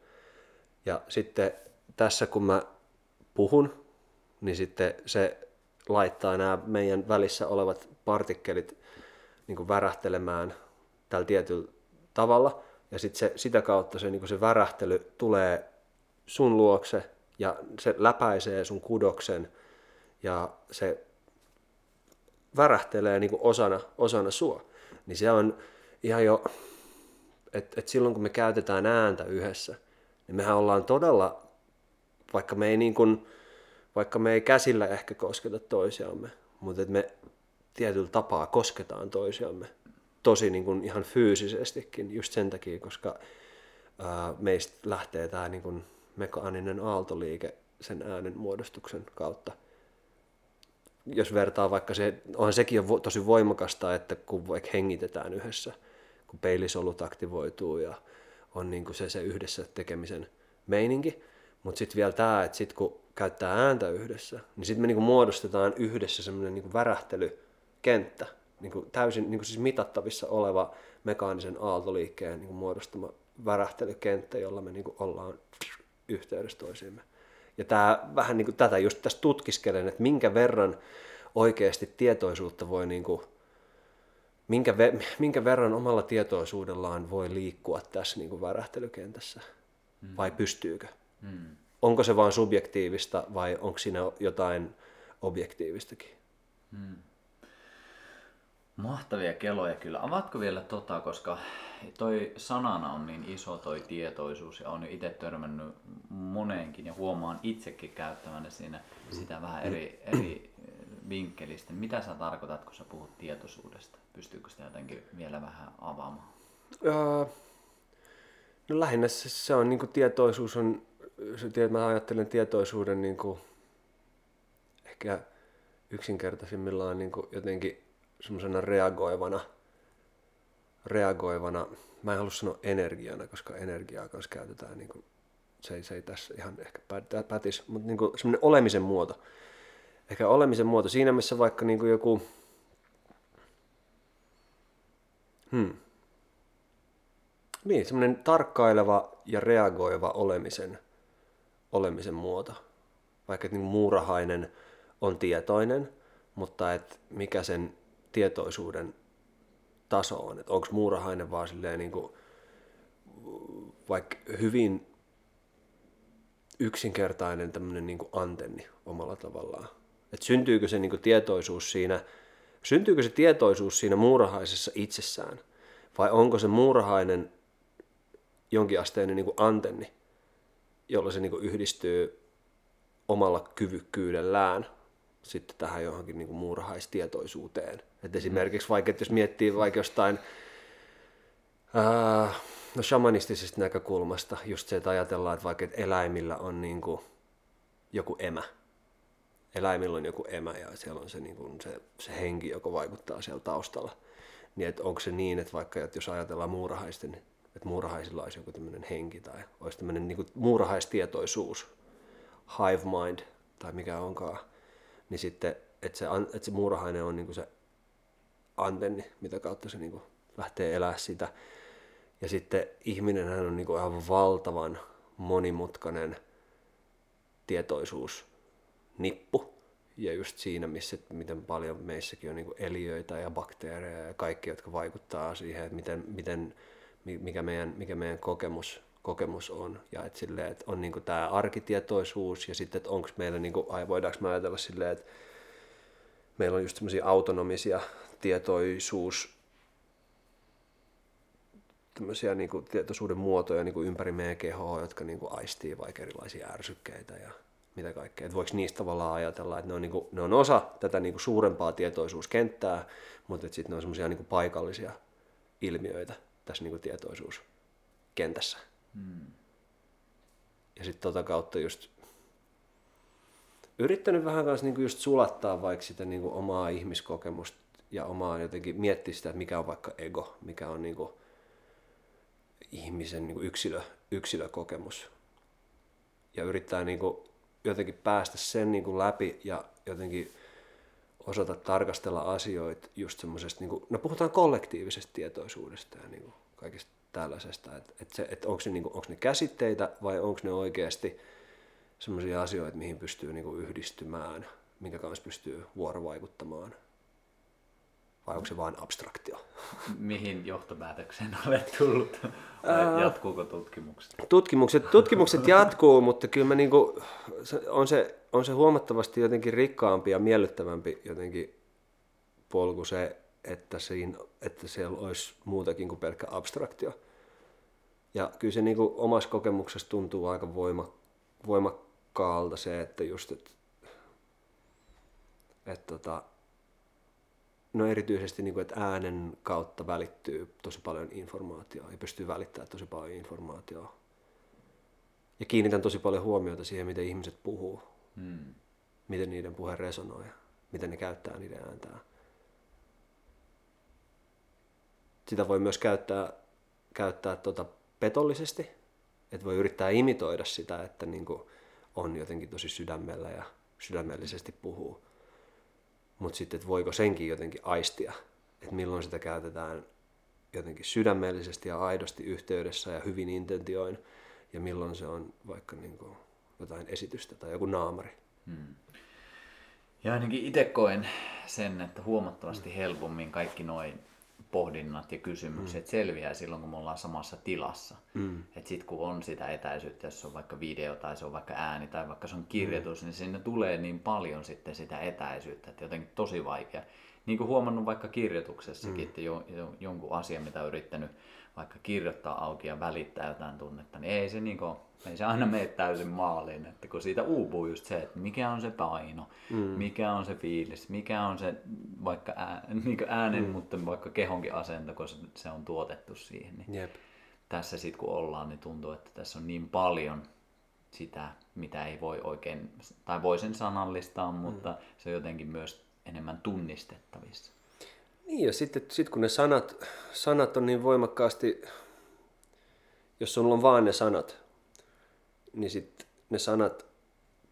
Ja sitten tässä kun mä puhun, niin sitten se laittaa nämä meidän välissä olevat partikkelit niin värähtelemään tällä tietyllä tavalla. Ja sitten se, sitä kautta se, niin se värähtely tulee sun luokse ja se läpäisee sun kudoksen ja se värähtelee niin osana, osana sua. Niin se on ihan jo, että et silloin kun me käytetään ääntä yhdessä, niin mehän ollaan todella, vaikka me ei, niin kuin, vaikka me ei käsillä ehkä kosketa toisiamme, mutta että me tietyllä tapaa kosketaan toisiamme tosi niin kuin ihan fyysisestikin just sen takia, koska ää, meistä lähtee tämä niin kuin mekaaninen aaltoliike sen äänen muodostuksen kautta. Jos vertaa vaikka se, onhan sekin jo tosi voimakasta, että kun vaikka hengitetään yhdessä, kun peilisolut aktivoituu ja on niin kuin se, se yhdessä tekemisen meininki, mutta sitten vielä tämä, että sitten kun käyttää ääntä yhdessä, niin sitten me niin kuin muodostetaan yhdessä semmoinen niin värähtelykenttä, niin kuin täysin niin kuin siis mitattavissa oleva mekaanisen aaltoliikkeen niin kuin muodostama värähtelykenttä, jolla me niin kuin ollaan yhteydessä toisiimme. Ja tämä, vähän niin kuin tätä just tässä tutkiskelen, että minkä verran oikeasti tietoisuutta voi, niin kuin, minkä, ve, minkä verran omalla tietoisuudellaan voi liikkua tässä niin kuin värähtelykentässä, mm. vai pystyykö? Mm. Onko se vain subjektiivista vai onko siinä jotain objektiivistakin? Mm. Mahtavia keloja kyllä. Avatko vielä tota, koska toi sanana on niin iso toi tietoisuus ja on itse törmännyt moneenkin ja huomaan itsekin käyttävänä siinä sitä vähän eri, eri vinkkelistä. Mitä sä tarkoitat, kun sä puhut tietoisuudesta? Pystyykö sitä jotenkin vielä vähän avaamaan? Uh, no lähinnä se, se on niin tietoisuus on, se, mä ajattelen tietoisuuden niin kuin, ehkä yksinkertaisimmillaan niin jotenkin semmoisena reagoivana, reagoivana, mä en halua sanoa energiana, koska energiaa kanssa käytetään, niin kuin, se, ei, se ei tässä ihan ehkä pätisi, mutta niin kuin semmoinen olemisen muoto. Ehkä olemisen muoto siinä, missä vaikka niin kuin joku, hmm, niin, semmoinen tarkkaileva ja reagoiva olemisen, olemisen muoto. Vaikka että niin muurahainen on tietoinen, mutta et mikä sen tietoisuuden taso on. Että onko muurahainen vaan silleen niin kuin, vaikka hyvin yksinkertainen tämmöinen niin kuin antenni omalla tavallaan. Että syntyykö se niin kuin tietoisuus siinä, syntyykö se tietoisuus siinä muurahaisessa itsessään, vai onko se muurahainen jonkinasteinen niin kuin antenni, jolla se niin kuin yhdistyy omalla kyvykkyydellään sitten tähän johonkin niin kuin muurahaistietoisuuteen. Et esimerkiksi vaikka, että jos miettii vaikka jostain ää, no shamanistisesta näkökulmasta, just se, että ajatellaan, että vaikka että eläimillä on niin kuin joku emä, eläimillä on joku emä ja siellä on se, niin kuin se, se henki, joka vaikuttaa siellä taustalla. Niin että onko se niin, että vaikka että jos ajatellaan muurahaisten, että muurahaisilla olisi joku tämmöinen henki tai olisi tämmöinen niin kuin muurahaistietoisuus, hive mind tai mikä onkaan, niin sitten, että se, että se muurahainen on niin kuin se antenni, mitä kautta se niin kuin lähtee elää sitä. Ja sitten ihminen hän on niin kuin aivan valtavan monimutkainen tietoisuus nippu. Ja just siinä, missä, miten paljon meissäkin on niin eliöitä ja bakteereja ja kaikki, jotka vaikuttaa siihen, että miten, miten, mikä, meidän, mikä meidän kokemus, kokemus on. Ja että, silleen, että on niin tämä arkitietoisuus ja sitten, että onko meillä, niin kuin, voidaanko me ajatella silleen, että meillä on just semmoisia autonomisia tietoisuus tämmöisiä niin kuin, tietoisuuden muotoja niin kuin ympäri meidän kehoa, jotka niin kuin, aistii vaikka erilaisia ärsykkeitä ja mitä kaikkea. Että voiko niistä tavallaan ajatella, että ne on, niin kuin, ne on osa tätä niin kuin, suurempaa tietoisuuskenttää, mutta sitten ne on semmoisia niin paikallisia ilmiöitä tässä niin kuin, tietoisuuskentässä. Hmm. Ja sitten tota kautta just yrittänyt vähän kanssa niin kuin just sulattaa vaikka sitä niin kuin omaa ihmiskokemusta ja omaa jotenkin miettiä sitä, että mikä on vaikka ego, mikä on niin kuin ihmisen niin kuin yksilö, yksilökokemus. Ja yrittää niin kuin jotenkin päästä sen niin kuin läpi ja jotenkin osata tarkastella asioita just semmoisesta, niin kuin, no puhutaan kollektiivisesta tietoisuudesta ja niin kuin kaikesta tällaisesta, että et se, et onko, se, niin kuin, onko ne käsitteitä vai onko ne oikeasti semmoisia asioita, mihin pystyy niin kuin yhdistymään, minkä kanssa pystyy vuorovaikuttamaan vai onko se vain abstraktio? Mihin johtopäätökseen olet tullut? Vai jatkuuko tutkimukset? Tutkimukset, tutkimukset jatkuu, mutta kyllä mä niinku, on, se, on se huomattavasti jotenkin rikkaampi ja miellyttävämpi jotenkin polku se, että, siinä, että siellä olisi muutakin kuin pelkkä abstraktio. Ja kyllä se niinku omassa kokemuksessa tuntuu aika voima, voimakkaalta se, että just, että, että tota, No erityisesti, niin kuin, että äänen kautta välittyy tosi paljon informaatiota ja pystyy välittämään tosi paljon informaatiota. Ja kiinnitän tosi paljon huomiota siihen, miten ihmiset puhuu, hmm. miten niiden puhe resonoi, miten ne käyttää niiden ääntää. Sitä voi myös käyttää, käyttää tota petollisesti, että voi yrittää imitoida sitä, että niin kuin on jotenkin tosi sydämellä ja sydämellisesti puhuu mutta sitten, että voiko senkin jotenkin aistia, että milloin sitä käytetään jotenkin sydämellisesti ja aidosti yhteydessä ja hyvin intentioin, ja milloin se on vaikka niin kuin jotain esitystä tai joku naamari. Hmm. Ja ainakin itse koen sen, että huomattavasti helpommin kaikki noin pohdinnat ja kysymykset mm. selviää silloin, kun me ollaan samassa tilassa. Mm. Että sitten kun on sitä etäisyyttä, jos on vaikka video tai se on vaikka ääni tai vaikka se on kirjoitus, mm. niin sinne tulee niin paljon sitten sitä etäisyyttä, että jotenkin tosi vaikea. Niin kuin huomannut vaikka kirjoituksessakin, mm. että jo, jo, jonkun asian, mitä yrittänyt vaikka kirjoittaa auki ja välittää jotain tunnetta, niin ei se, niin kuin, ei se aina mene täysin maaliin. Että kun siitä uupuu just se, että mikä on se paino, mm. mikä on se fiilis, mikä on se vaikka ää, niin äänen, mm. mutta vaikka kehonkin asento, kun se on tuotettu siihen. Niin Jep. Tässä sitten kun ollaan, niin tuntuu, että tässä on niin paljon sitä, mitä ei voi oikein, tai voi sen sanallistaa, mutta mm. se on jotenkin myös enemmän tunnistettavissa. Niin ja sitten sit kun ne sanat, sanat on niin voimakkaasti, jos sulla on vaan ne sanat, niin sitten ne sanat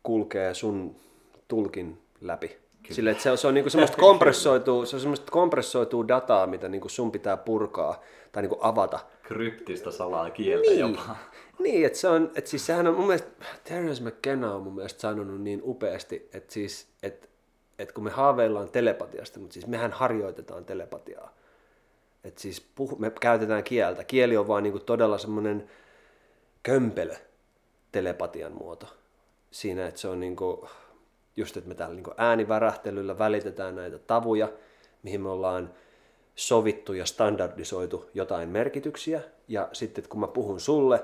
kulkee sun tulkin läpi. Sille, että se on, se on niinku semmoista kompressoitua, se on semmoista kompressoitua dataa, mitä niinku sun pitää purkaa tai niinku avata. Kryptistä salaa kieltä niin. jopa. Niin, että se on, että siis sehän on mun mielestä, Terence McKenna on mun mielestä sanonut niin upeasti, että siis, että että kun me haaveillaan telepatiasta, mutta siis mehän harjoitetaan telepatiaa. Että siis puh- me käytetään kieltä. Kieli on vaan niinku todella semmoinen kömpelö telepatian muoto. Siinä, että se on niinku, just, että me täällä niinku äänivärähtelyllä välitetään näitä tavuja, mihin me ollaan sovittu ja standardisoitu jotain merkityksiä. Ja sitten, kun mä puhun sulle,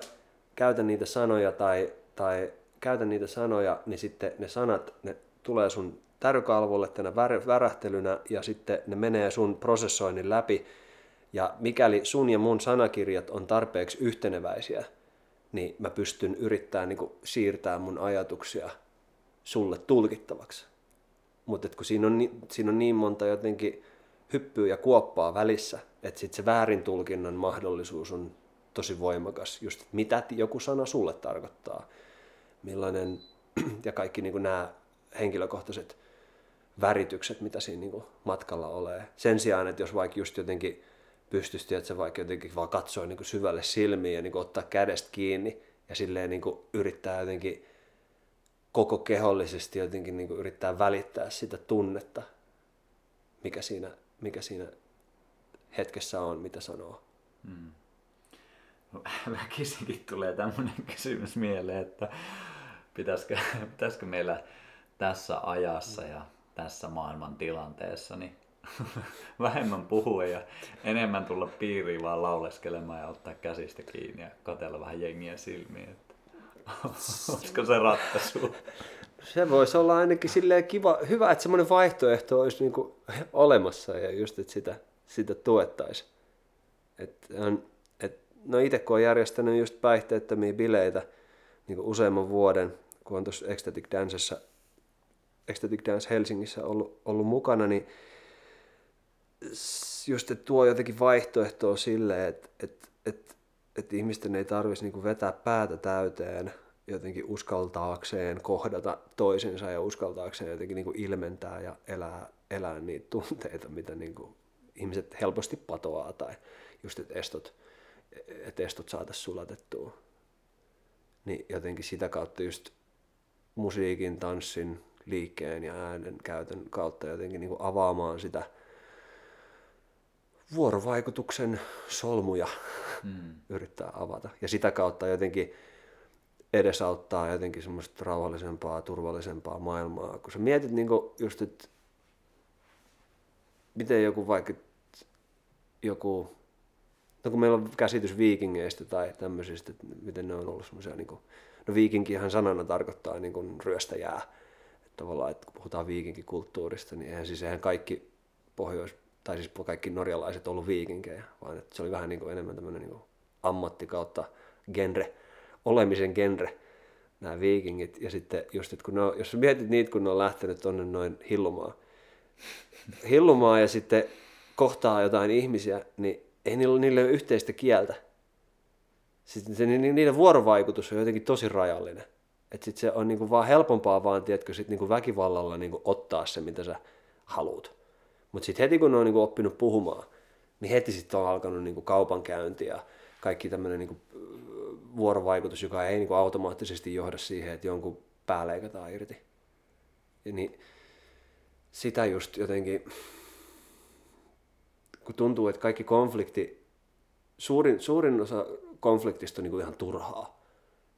käytän niitä sanoja tai, tai käytän niitä sanoja, niin sitten ne sanat, ne tulee sun tärykalvolle tänä värähtelynä ja sitten ne menee sun prosessoinnin läpi. Ja mikäli sun ja mun sanakirjat on tarpeeksi yhteneväisiä, niin mä pystyn yrittämään niin siirtää mun ajatuksia sulle tulkittavaksi. mutta kun siinä on, siinä on niin monta jotenkin hyppyä ja kuoppaa välissä, että sitten se väärin tulkinnan mahdollisuus on tosi voimakas, just että mitä joku sana sulle tarkoittaa, millainen, ja kaikki niin nämä henkilökohtaiset väritykset, mitä siinä niin matkalla olee. Sen sijaan, että jos vaikka just jotenkin pystyisi, se vaikka jotenkin vaan katsoo niin syvälle silmiin ja niin ottaa kädestä kiinni ja silleen niin yrittää jotenkin koko kehollisesti jotenkin niin yrittää välittää sitä tunnetta, mikä siinä, mikä siinä hetkessä on, mitä sanoo. Mm. Väkisinkin tulee tämmöinen kysymys mieleen, että pitäisikö, pitäisikö meillä tässä ajassa ja tässä maailman tilanteessa niin vähemmän puhua ja enemmän tulla piiriin vaan lauleskelemaan ja ottaa käsistä kiinni ja katella vähän jengiä silmiin. Että olisiko se ratkaisu? Se voisi olla ainakin silleen kiva, hyvä, että semmoinen vaihtoehto olisi niinku olemassa ja just, että sitä, sitä tuettaisiin. Et on, et, no itse kun olen järjestänyt just päihteettömiä bileitä niin useamman vuoden, kun on tuossa Ecstatic Ecstatic Dance Helsingissä ollut, ollut mukana, niin just, että tuo jotenkin vaihtoehtoa sille, että, että, että, että ihmisten ei tarvitsisi niin vetää päätä täyteen jotenkin uskaltaakseen kohdata toisensa ja uskaltaakseen jotenkin niin ilmentää ja elää, elää niitä tunteita, mitä niin kuin ihmiset helposti patoaa tai just, että estot, että estot saataisiin sulatettua. Niin jotenkin sitä kautta just musiikin, tanssin, liikkeen ja äänen käytön kautta jotenkin niin kuin avaamaan sitä vuorovaikutuksen solmuja mm. yrittää avata. Ja sitä kautta jotenkin edesauttaa jotenkin semmoista rauhallisempaa, turvallisempaa maailmaa. Kun sä mietit niin just, että miten joku vaikka joku, no kun meillä on käsitys viikingeistä tai tämmöisistä, että miten ne on ollut semmoisia, niin kuin, no viikinkihan sanana tarkoittaa niin kuin ryöstäjää, tavallaan, että kun puhutaan viikinkikulttuurista, niin eihän siis eihän kaikki pohjois, tai siis kaikki norjalaiset ollut viikinkejä, vaan että se oli vähän niin kuin enemmän tämmöinen niin kuin ammatti kautta genre, olemisen genre, nämä viikingit. Ja sitten just, että kun ne on, jos mietit niitä, kun ne on lähtenyt tuonne noin hillumaan, hillumaan ja sitten kohtaa jotain ihmisiä, niin ei niillä, niillä ole yhteistä kieltä. Sitten se, niiden vuorovaikutus on jotenkin tosi rajallinen. Että sit se on niinku vaan helpompaa vaan, tiedätkö, sit niinku väkivallalla niinku ottaa se, mitä sä haluat. Mutta sitten heti kun ne on niinku oppinut puhumaan, niin heti sitten on alkanut niinku kaupankäynti ja kaikki tämmöinen niinku vuorovaikutus, joka ei niinku automaattisesti johda siihen, että jonkun pää leikataan irti. Ja niin sitä just jotenkin, kun tuntuu, että kaikki konflikti, suurin, suurin osa konfliktista on niinku ihan turhaa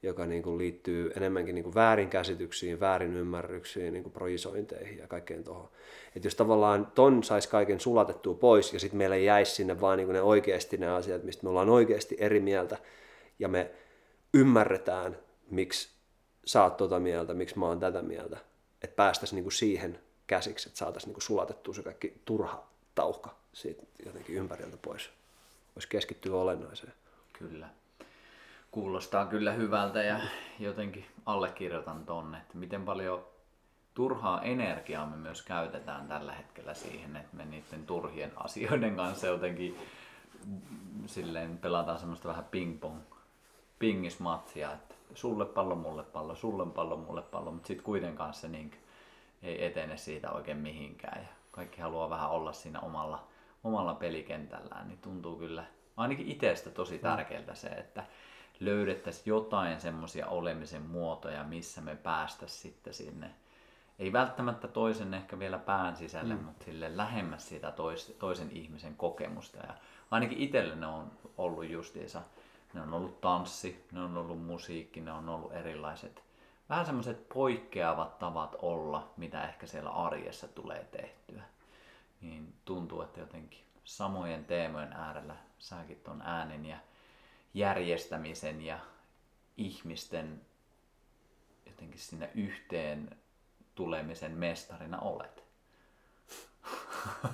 joka niin kuin liittyy enemmänkin niin kuin väärinkäsityksiin, väärinymmärryksiin, niin kuin projisointeihin ja kaikkeen tuohon. Että jos tavallaan ton saisi kaiken sulatettua pois ja sitten meillä jäisi sinne vaan niin kuin ne oikeasti ne asiat, mistä me ollaan oikeasti eri mieltä ja me ymmärretään, miksi sä oot tota mieltä, miksi mä oon tätä mieltä, että päästäisiin niin kuin siihen käsiksi, että saataisiin niin kuin sulatettua se kaikki turha tauhka siitä jotenkin ympäriltä pois. Voisi keskittyä olennaiseen. Kyllä kuulostaa kyllä hyvältä ja jotenkin allekirjoitan tonne, että miten paljon turhaa energiaa me myös käytetään tällä hetkellä siihen, että me niiden turhien asioiden kanssa jotenkin silleen pelataan semmoista vähän ping-pong pingismatsia, että sulle pallo, mulle pallo, sulle pallo, mulle pallo, mutta sitten kuitenkaan se niin ei etene siitä oikein mihinkään ja kaikki haluaa vähän olla siinä omalla, omalla pelikentällään, niin tuntuu kyllä ainakin itsestä tosi tärkeältä se, että löydettäisiin jotain semmoisia olemisen muotoja, missä me päästä sitten sinne, ei välttämättä toisen ehkä vielä pään sisälle, mm. mutta sille lähemmäs sitä tois, toisen ihmisen kokemusta. Ja ainakin itselle ne on ollut justiinsa, ne on ollut tanssi, ne on ollut musiikki, ne on ollut erilaiset, vähän semmoiset poikkeavat tavat olla, mitä ehkä siellä arjessa tulee tehtyä. Niin tuntuu, että jotenkin samojen teemojen äärellä säkin ton äänen ja järjestämisen ja ihmisten jotenkin sinne yhteen tulemisen mestarina olet.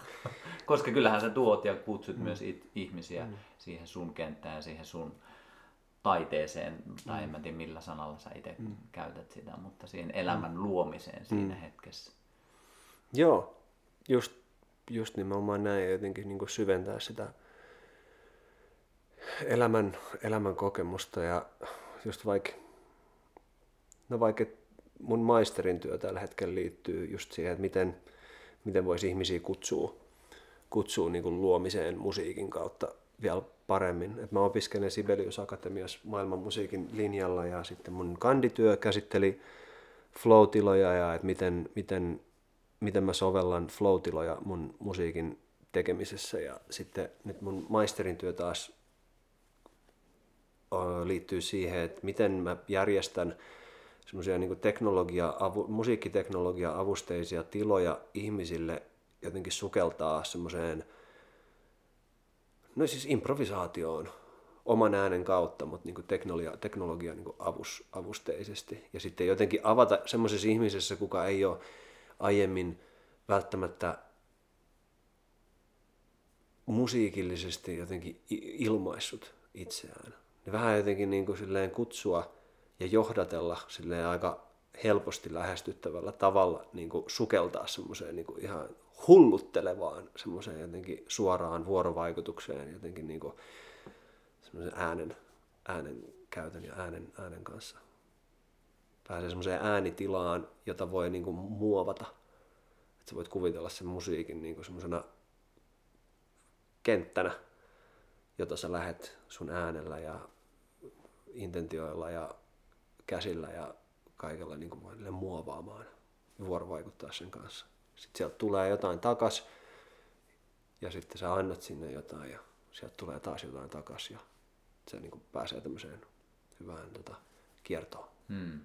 Koska kyllähän sä tuot ja kutsut mm. myös it, ihmisiä mm. siihen sun kenttään, siihen sun taiteeseen, tai mm. en mä tiedä millä sanalla sä itse mm. käytät sitä, mutta siihen elämän mm. luomiseen siinä mm. hetkessä. Joo, just, just nimenomaan näin jotenkin niin syventää sitä elämän, elämän kokemusta ja just vaikka, no vaikka mun maisterin työ tällä hetkellä liittyy just siihen, että miten, miten voisi ihmisiä kutsua, kutsua niin kuin luomiseen musiikin kautta vielä paremmin. Et mä opiskelen Sibelius Akatemiassa maailman musiikin linjalla ja sitten mun kandityö käsitteli flow-tiloja ja että miten, miten, miten mä sovellan flow-tiloja mun musiikin tekemisessä ja sitten nyt mun maisterin työ taas liittyy siihen, että miten mä järjestän semmoisia niin teknologia, avu, musiikkiteknologia-avusteisia tiloja ihmisille jotenkin sukeltaa semmoiseen, no siis improvisaatioon oman äänen kautta, mutta niin teknologia, teknologia niin avus, avusteisesti. Ja sitten jotenkin avata semmoisessa ihmisessä, kuka ei ole aiemmin välttämättä musiikillisesti jotenkin ilmaissut itseään. Niin vähän jotenkin niin kuin silleen kutsua ja johdatella silleen aika helposti lähestyttävällä tavalla niin kuin sukeltaa semmoiseen niin ihan hulluttelevaan semmoiseen jotenkin suoraan vuorovaikutukseen jotenkin niin kuin semmoisen äänen, äänen käytön ja äänen, äänen kanssa. Pääsee semmoiseen äänitilaan, jota voi niin kuin muovata. Että sä voit kuvitella sen musiikin niin kuin semmoisena kenttänä, jota sä lähet sun äänellä ja intentioilla ja käsillä ja kaikella niin kuin muovaamaan ja vuorovaikuttaa sen kanssa. Sitten sieltä tulee jotain takas ja sitten sä annat sinne jotain ja sieltä tulee taas jotain takas ja se niin kuin pääsee tämmöiseen hyvään tota, kiertoon. Hmm.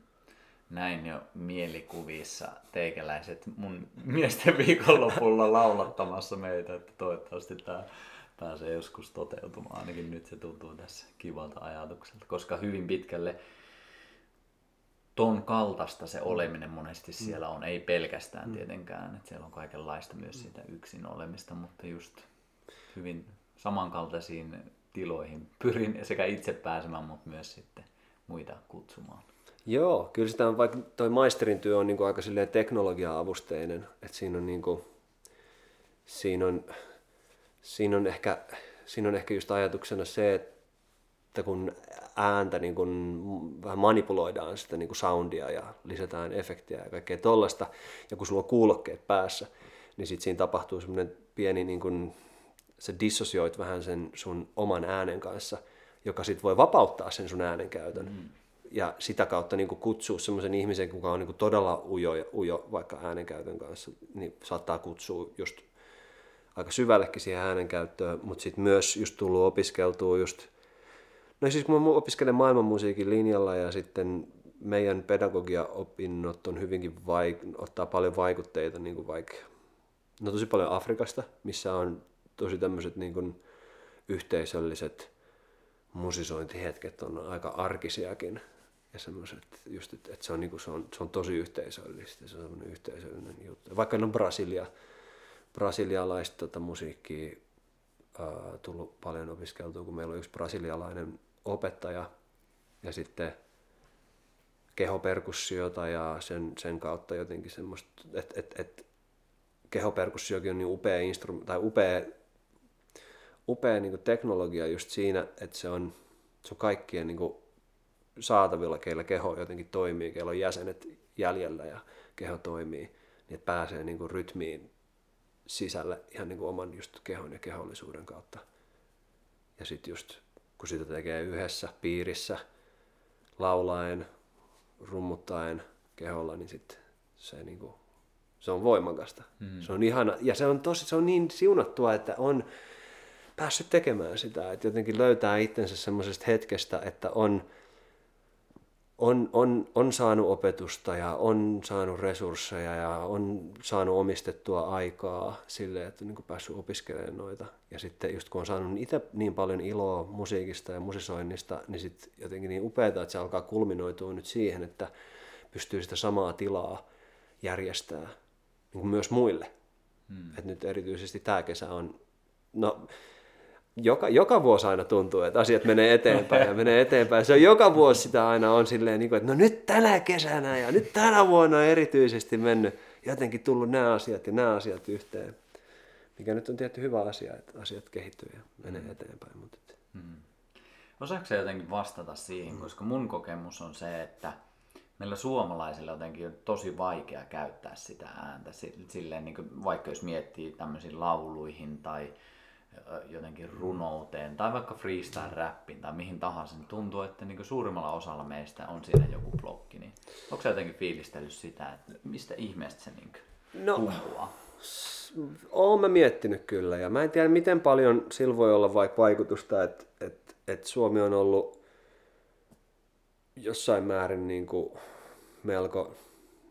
Näin jo mielikuvissa teikäläiset mun miesten viikonlopulla laulattamassa meitä, että toivottavasti tämä pääsee joskus toteutumaan. Ainakin nyt se tuntuu tässä kivalta ajatukselta, koska hyvin pitkälle ton kaltaista se oleminen monesti mm. siellä on. Ei pelkästään mm. tietenkään, että siellä on kaikenlaista myös sitä yksin olemista, mutta just hyvin samankaltaisiin tiloihin pyrin sekä itse pääsemään, mutta myös sitten muita kutsumaan. Joo, kyllä sitä on, vaikka toi maisterin työ on niin kuin aika teknologia-avusteinen, että siinä on, niin kuin, siinä on siinä on ehkä, siinä on ehkä just ajatuksena se, että kun ääntä niin kun vähän manipuloidaan sitä niin kun soundia ja lisätään efektiä ja kaikkea tollasta, ja kun sulla on kuulokkeet päässä, niin sitten siinä tapahtuu semmoinen pieni, niin kun, sä dissosioit vähän sen sun oman äänen kanssa, joka sitten voi vapauttaa sen sun äänen käytön. Mm. Ja sitä kautta niin kutsua semmoisen ihmisen, joka on niin todella ujo, ujo vaikka äänenkäytön kanssa, niin saattaa kutsua just aika syvällekin siihen äänenkäyttöön, mutta sitten myös just tullut opiskeltua just, no siis kun mä opiskelen maailmanmusiikin linjalla ja sitten meidän pedagogia-opinnot on hyvinkin vaik- ottaa paljon vaikutteita, niin kuin vaikka, no tosi paljon Afrikasta, missä on tosi tämmöiset niin kuin yhteisölliset musisointihetket on aika arkisiakin ja semmoiset just, että, että se, on, niin kuin, se, on, se on tosi yhteisöllistä, se on semmoinen yhteisöllinen juttu. Vaikka no Brasilia, brasilialaista tota, musiikkia ää, tullut paljon opiskeltua, kun meillä on yksi brasilialainen opettaja ja sitten kehoperkussiota ja sen, sen kautta jotenkin semmoista, että et, et, kehoperkussiokin on niin upea instrumentti, tai upea, upea niin teknologia just siinä, että se on, se on kaikkien niin saatavilla, keillä keho jotenkin toimii, keillä on jäsenet jäljellä ja keho toimii, niin että pääsee niin rytmiin sisällä ihan niin kuin oman just kehon ja kehollisuuden kautta. Ja sitten just kun sitä tekee yhdessä piirissä, laulaen, rummuttaen keholla, niin sitten se, niin kuin, se on voimakasta. Mm. Se on ihana, ja se on, tosi, se on niin siunattua, että on päässyt tekemään sitä, että jotenkin löytää itsensä semmoisesta hetkestä, että on on, on, on saanut opetusta ja on saanut resursseja ja on saanut omistettua aikaa sille, että on niin päässyt opiskelemaan noita. Ja sitten just kun on saanut itse niin paljon iloa musiikista ja musisoinnista, niin sitten jotenkin niin upeaa, että se alkaa kulminoitua nyt siihen, että pystyy sitä samaa tilaa järjestää niin kuin myös muille. Hmm. Et nyt erityisesti tämä kesä on, no joka, joka vuosi aina tuntuu, että asiat menee eteenpäin ja menee eteenpäin. Se on joka vuosi sitä aina on silleen, niin kuin, että no nyt tänä kesänä ja nyt tänä vuonna on erityisesti mennyt. jotenkin tullut nämä asiat ja nämä asiat yhteen. Mikä nyt on tietty hyvä asia, että asiat kehittyy ja menee mm. eteenpäin. Mutta... Mm. Osaatko jotenkin vastata siihen, mm. koska mun kokemus on se, että meillä suomalaisilla jotenkin on tosi vaikea käyttää sitä ääntä. Silleen, niin kuin, vaikka jos miettii tämmöisiin lauluihin tai jotenkin runouteen tai vaikka freestyle-räppiin tai mihin tahansa, niin tuntuu, että niin suurimmalla osalla meistä on siinä joku blokki. Niin onko sä jotenkin fiilistellyt sitä, että mistä ihmeestä se niin no, kumpuaa? Oon mä miettinyt kyllä ja mä en tiedä miten paljon sillä voi olla vaikka vaikutusta, että, että, että Suomi on ollut jossain määrin niin kuin melko,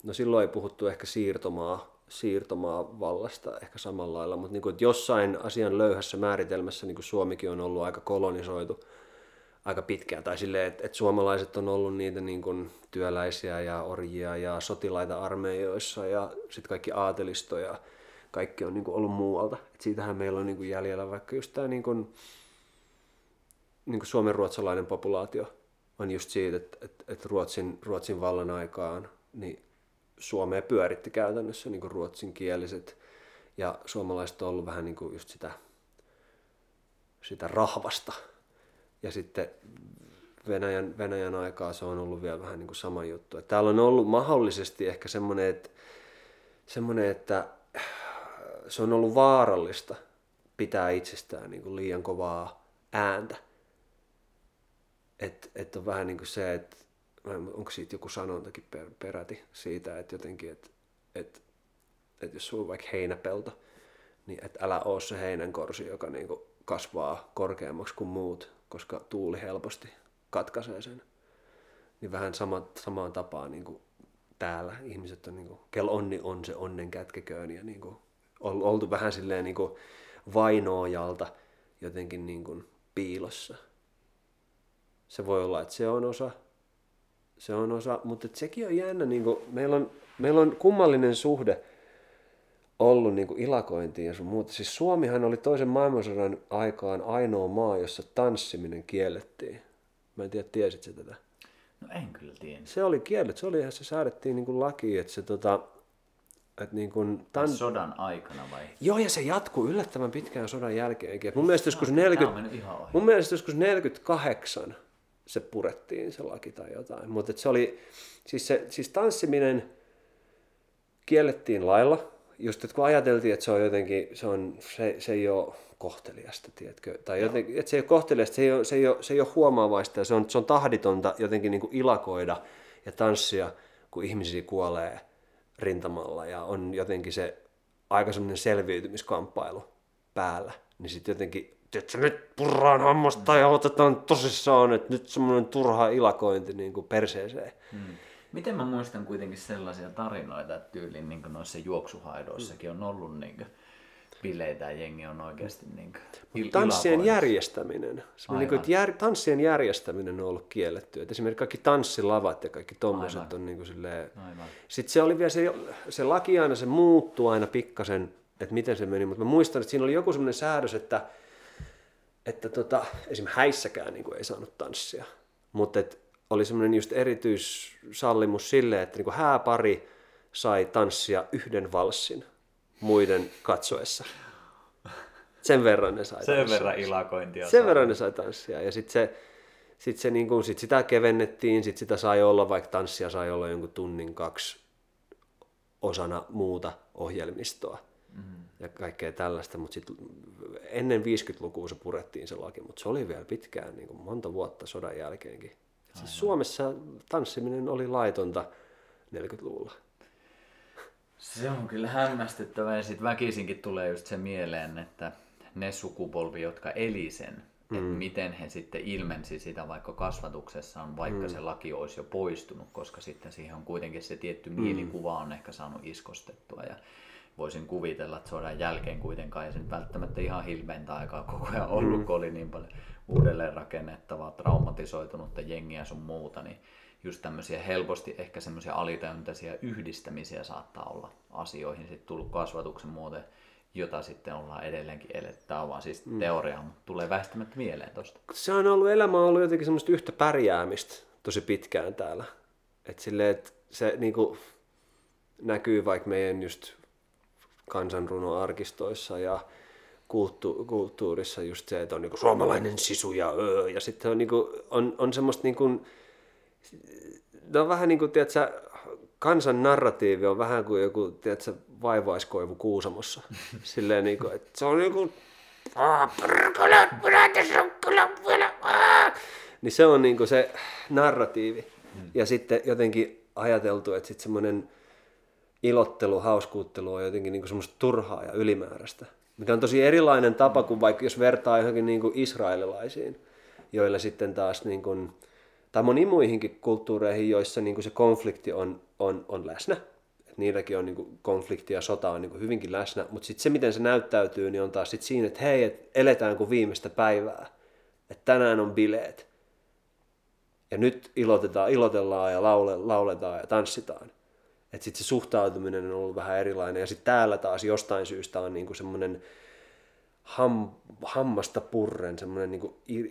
no silloin ei puhuttu ehkä siirtomaa, siirtomaa vallasta ehkä samalla lailla, mutta niin kuin, että jossain asian löyhässä määritelmässä niin kuin Suomikin on ollut aika kolonisoitu aika pitkään. Tai silleen, että, että suomalaiset on ollut niitä niin kuin työläisiä ja orjia ja sotilaita armeijoissa ja sitten kaikki aatelistoja, kaikki on niin kuin ollut muualta. Et siitähän meillä on niin kuin jäljellä vaikka just tämä niin kuin, niin kuin suomen ruotsalainen populaatio on just siitä, että, että, että Ruotsin, Ruotsin vallan aikaan niin Suomea pyöritti käytännössä niin kuin ruotsinkieliset ja suomalaiset on ollut vähän niin kuin just sitä, sitä rahvasta. Ja sitten Venäjän, Venäjän aikaa se on ollut vielä vähän niin kuin sama juttu. Että täällä on ollut mahdollisesti ehkä semmoinen, että, semmoinen, että se on ollut vaarallista pitää itsestään niin kuin liian kovaa ääntä. Että et on vähän niin kuin se, että onko siitä joku sanontakin per, peräti siitä, että jotenkin, että et, et jos sulla on vaikka heinäpelto, niin että älä oo se heinänkorsi, joka niin kuin kasvaa korkeammaksi kuin muut, koska tuuli helposti katkaisee sen. Niin vähän sama, samaan tapaan niin kuin täällä ihmiset on, niin kuin, kel onni on se onnen kätkeköön ja niin kuin, oltu vähän silleen niin kuin vainoojalta jotenkin niin kuin piilossa. Se voi olla, että se on osa, se on osa, mutta sekin on jännä, niin kuin, meillä, on, meillä on kummallinen suhde ollut niin kuin ilakointiin ja sun muuta. Siis Suomihan oli toisen maailmansodan aikaan ainoa maa, jossa tanssiminen kiellettiin. Mä en tiedä, tiesit se tätä? No en kyllä tiedä. Se oli kielletty, se oli se säädettiin niin kuin laki, että se tota, että niin kuin tan... Sodan aikana vai? Joo, ja se jatkuu yllättävän pitkään sodan jälkeenkin. mun mielestä joskus, 40... mun mielestä joskus 48 se purettiin se laki tai jotain. Mutta se oli, siis, se, siis tanssiminen kiellettiin lailla, just että kun ajateltiin, että se on jotenkin, se, on, se, se ei ole kohteliasta, tiedätkö? Tai jotenkin, että se ei ole kohteliasta, se ei ole, se ei ole, se ei ole huomaavaista ja se on, se on tahditonta jotenkin niin kuin ilakoida ja tanssia, kun ihmisiä kuolee rintamalla ja on jotenkin se aika semmoinen selviytymiskamppailu päällä, niin sitten jotenkin että nyt purraan hammasta ja otetaan tosissaan, että nyt semmoinen turha ilakointi niin kuin perseeseen. Hmm. Miten mä muistan kuitenkin sellaisia tarinoita, että tyyliin niin noissa juoksuhaidoissakin on ollut niin kuin, bileitä ja jengi on oikeasti niin kuin, il- Tanssien järjestäminen, niin kuin, että jär, tanssien järjestäminen on ollut kielletty. Et esimerkiksi kaikki tanssilavat ja kaikki tommoset on niin kuin silleen... Sitten se oli vielä se, se laki aina, se muuttui aina pikkasen, että miten se meni, mutta mä muistan, että siinä oli joku semmoinen säädös, että että tota, esimerkiksi häissäkään niin kuin ei saanut tanssia. Mutta oli semmoinen just erityissallimus sille, että niin kuin hääpari sai tanssia yhden valssin muiden katsoessa. Sen verran ne sai Sen tanssia. verran ilakointia. Sen verran ne sai tanssia. Ja sitten se, sit se niin kuin, sit sitä kevennettiin, sit sitä sai olla, vaikka tanssia sai olla jonkun tunnin kaksi osana muuta ohjelmistoa mm. ja kaikkea tällaista, mutta sitten ennen 50-lukua se purettiin se laki, mutta se oli vielä pitkään, niin kuin monta vuotta sodan jälkeenkin. Siis Suomessa tanssiminen oli laitonta 40-luvulla. Se on kyllä hämmästyttävää ja sitten väkisinkin tulee just se mieleen, että ne sukupolvi, jotka eli sen, mm. että miten he sitten ilmensi sitä vaikka kasvatuksessaan, vaikka mm. se laki olisi jo poistunut, koska sitten siihen on kuitenkin se tietty mm. mielikuva on ehkä saanut iskostettua. Ja voisin kuvitella, että sodan jälkeen kuitenkaan ei sen välttämättä ihan hilveintä aikaa koko ajan ollut, mm. kun oli niin paljon uudelleen rakennettavaa, traumatisoitunutta jengiä sun muuta, niin just tämmöisiä helposti ehkä semmoisia alitajuntaisia yhdistämisiä saattaa olla asioihin sitten tullut kasvatuksen muoto, jota sitten ollaan edelleenkin eletty. Tämä on vaan siis mm. teoria, mutta tulee väistämättä mieleen tosta. Se on ollut, elämä on ollut jotenkin semmoista yhtä pärjäämistä tosi pitkään täällä. Että silleen, että se niinku, näkyy vaikka meidän just kansanrunoarkistoissa ja kulttu, kulttuurissa just se, että on niinku suomalainen sisu ja öö, ja sitten on, niinku, on, on semmoista niinku, ne on vähän niin kuin, tiedätkö, kansan narratiivi on vähän kuin joku, tiedätkö, vaivaiskoivu Kuusamossa. Silleen niin kuin, että se on niin kuin, niin se on niin kuin se narratiivi. Ja sitten jotenkin ajateltu, että sitten semmoinen ilottelu, hauskuuttelu on jotenkin niin semmoista turhaa ja ylimääräistä. Mikä on tosi erilainen tapa kuin vaikka jos vertaa johonkin niin kuin israelilaisiin, joilla sitten taas niin kuin, tai moniin muihinkin kulttuureihin, joissa niin kuin se konflikti on, on, on läsnä. Et niilläkin on niin kuin konflikti ja sota on niin kuin hyvinkin läsnä, mutta sitten se, miten se näyttäytyy, niin on taas sit siinä, että hei, et eletään kuin viimeistä päivää. Että tänään on bileet. Ja nyt ilotetaan, ilotellaan ja laule, lauletaan ja tanssitaan. Että sitten se suhtautuminen on ollut vähän erilainen. Ja sitten täällä taas jostain syystä on niinku semmoinen ham, hammasta purren, semmoinen niinku ir,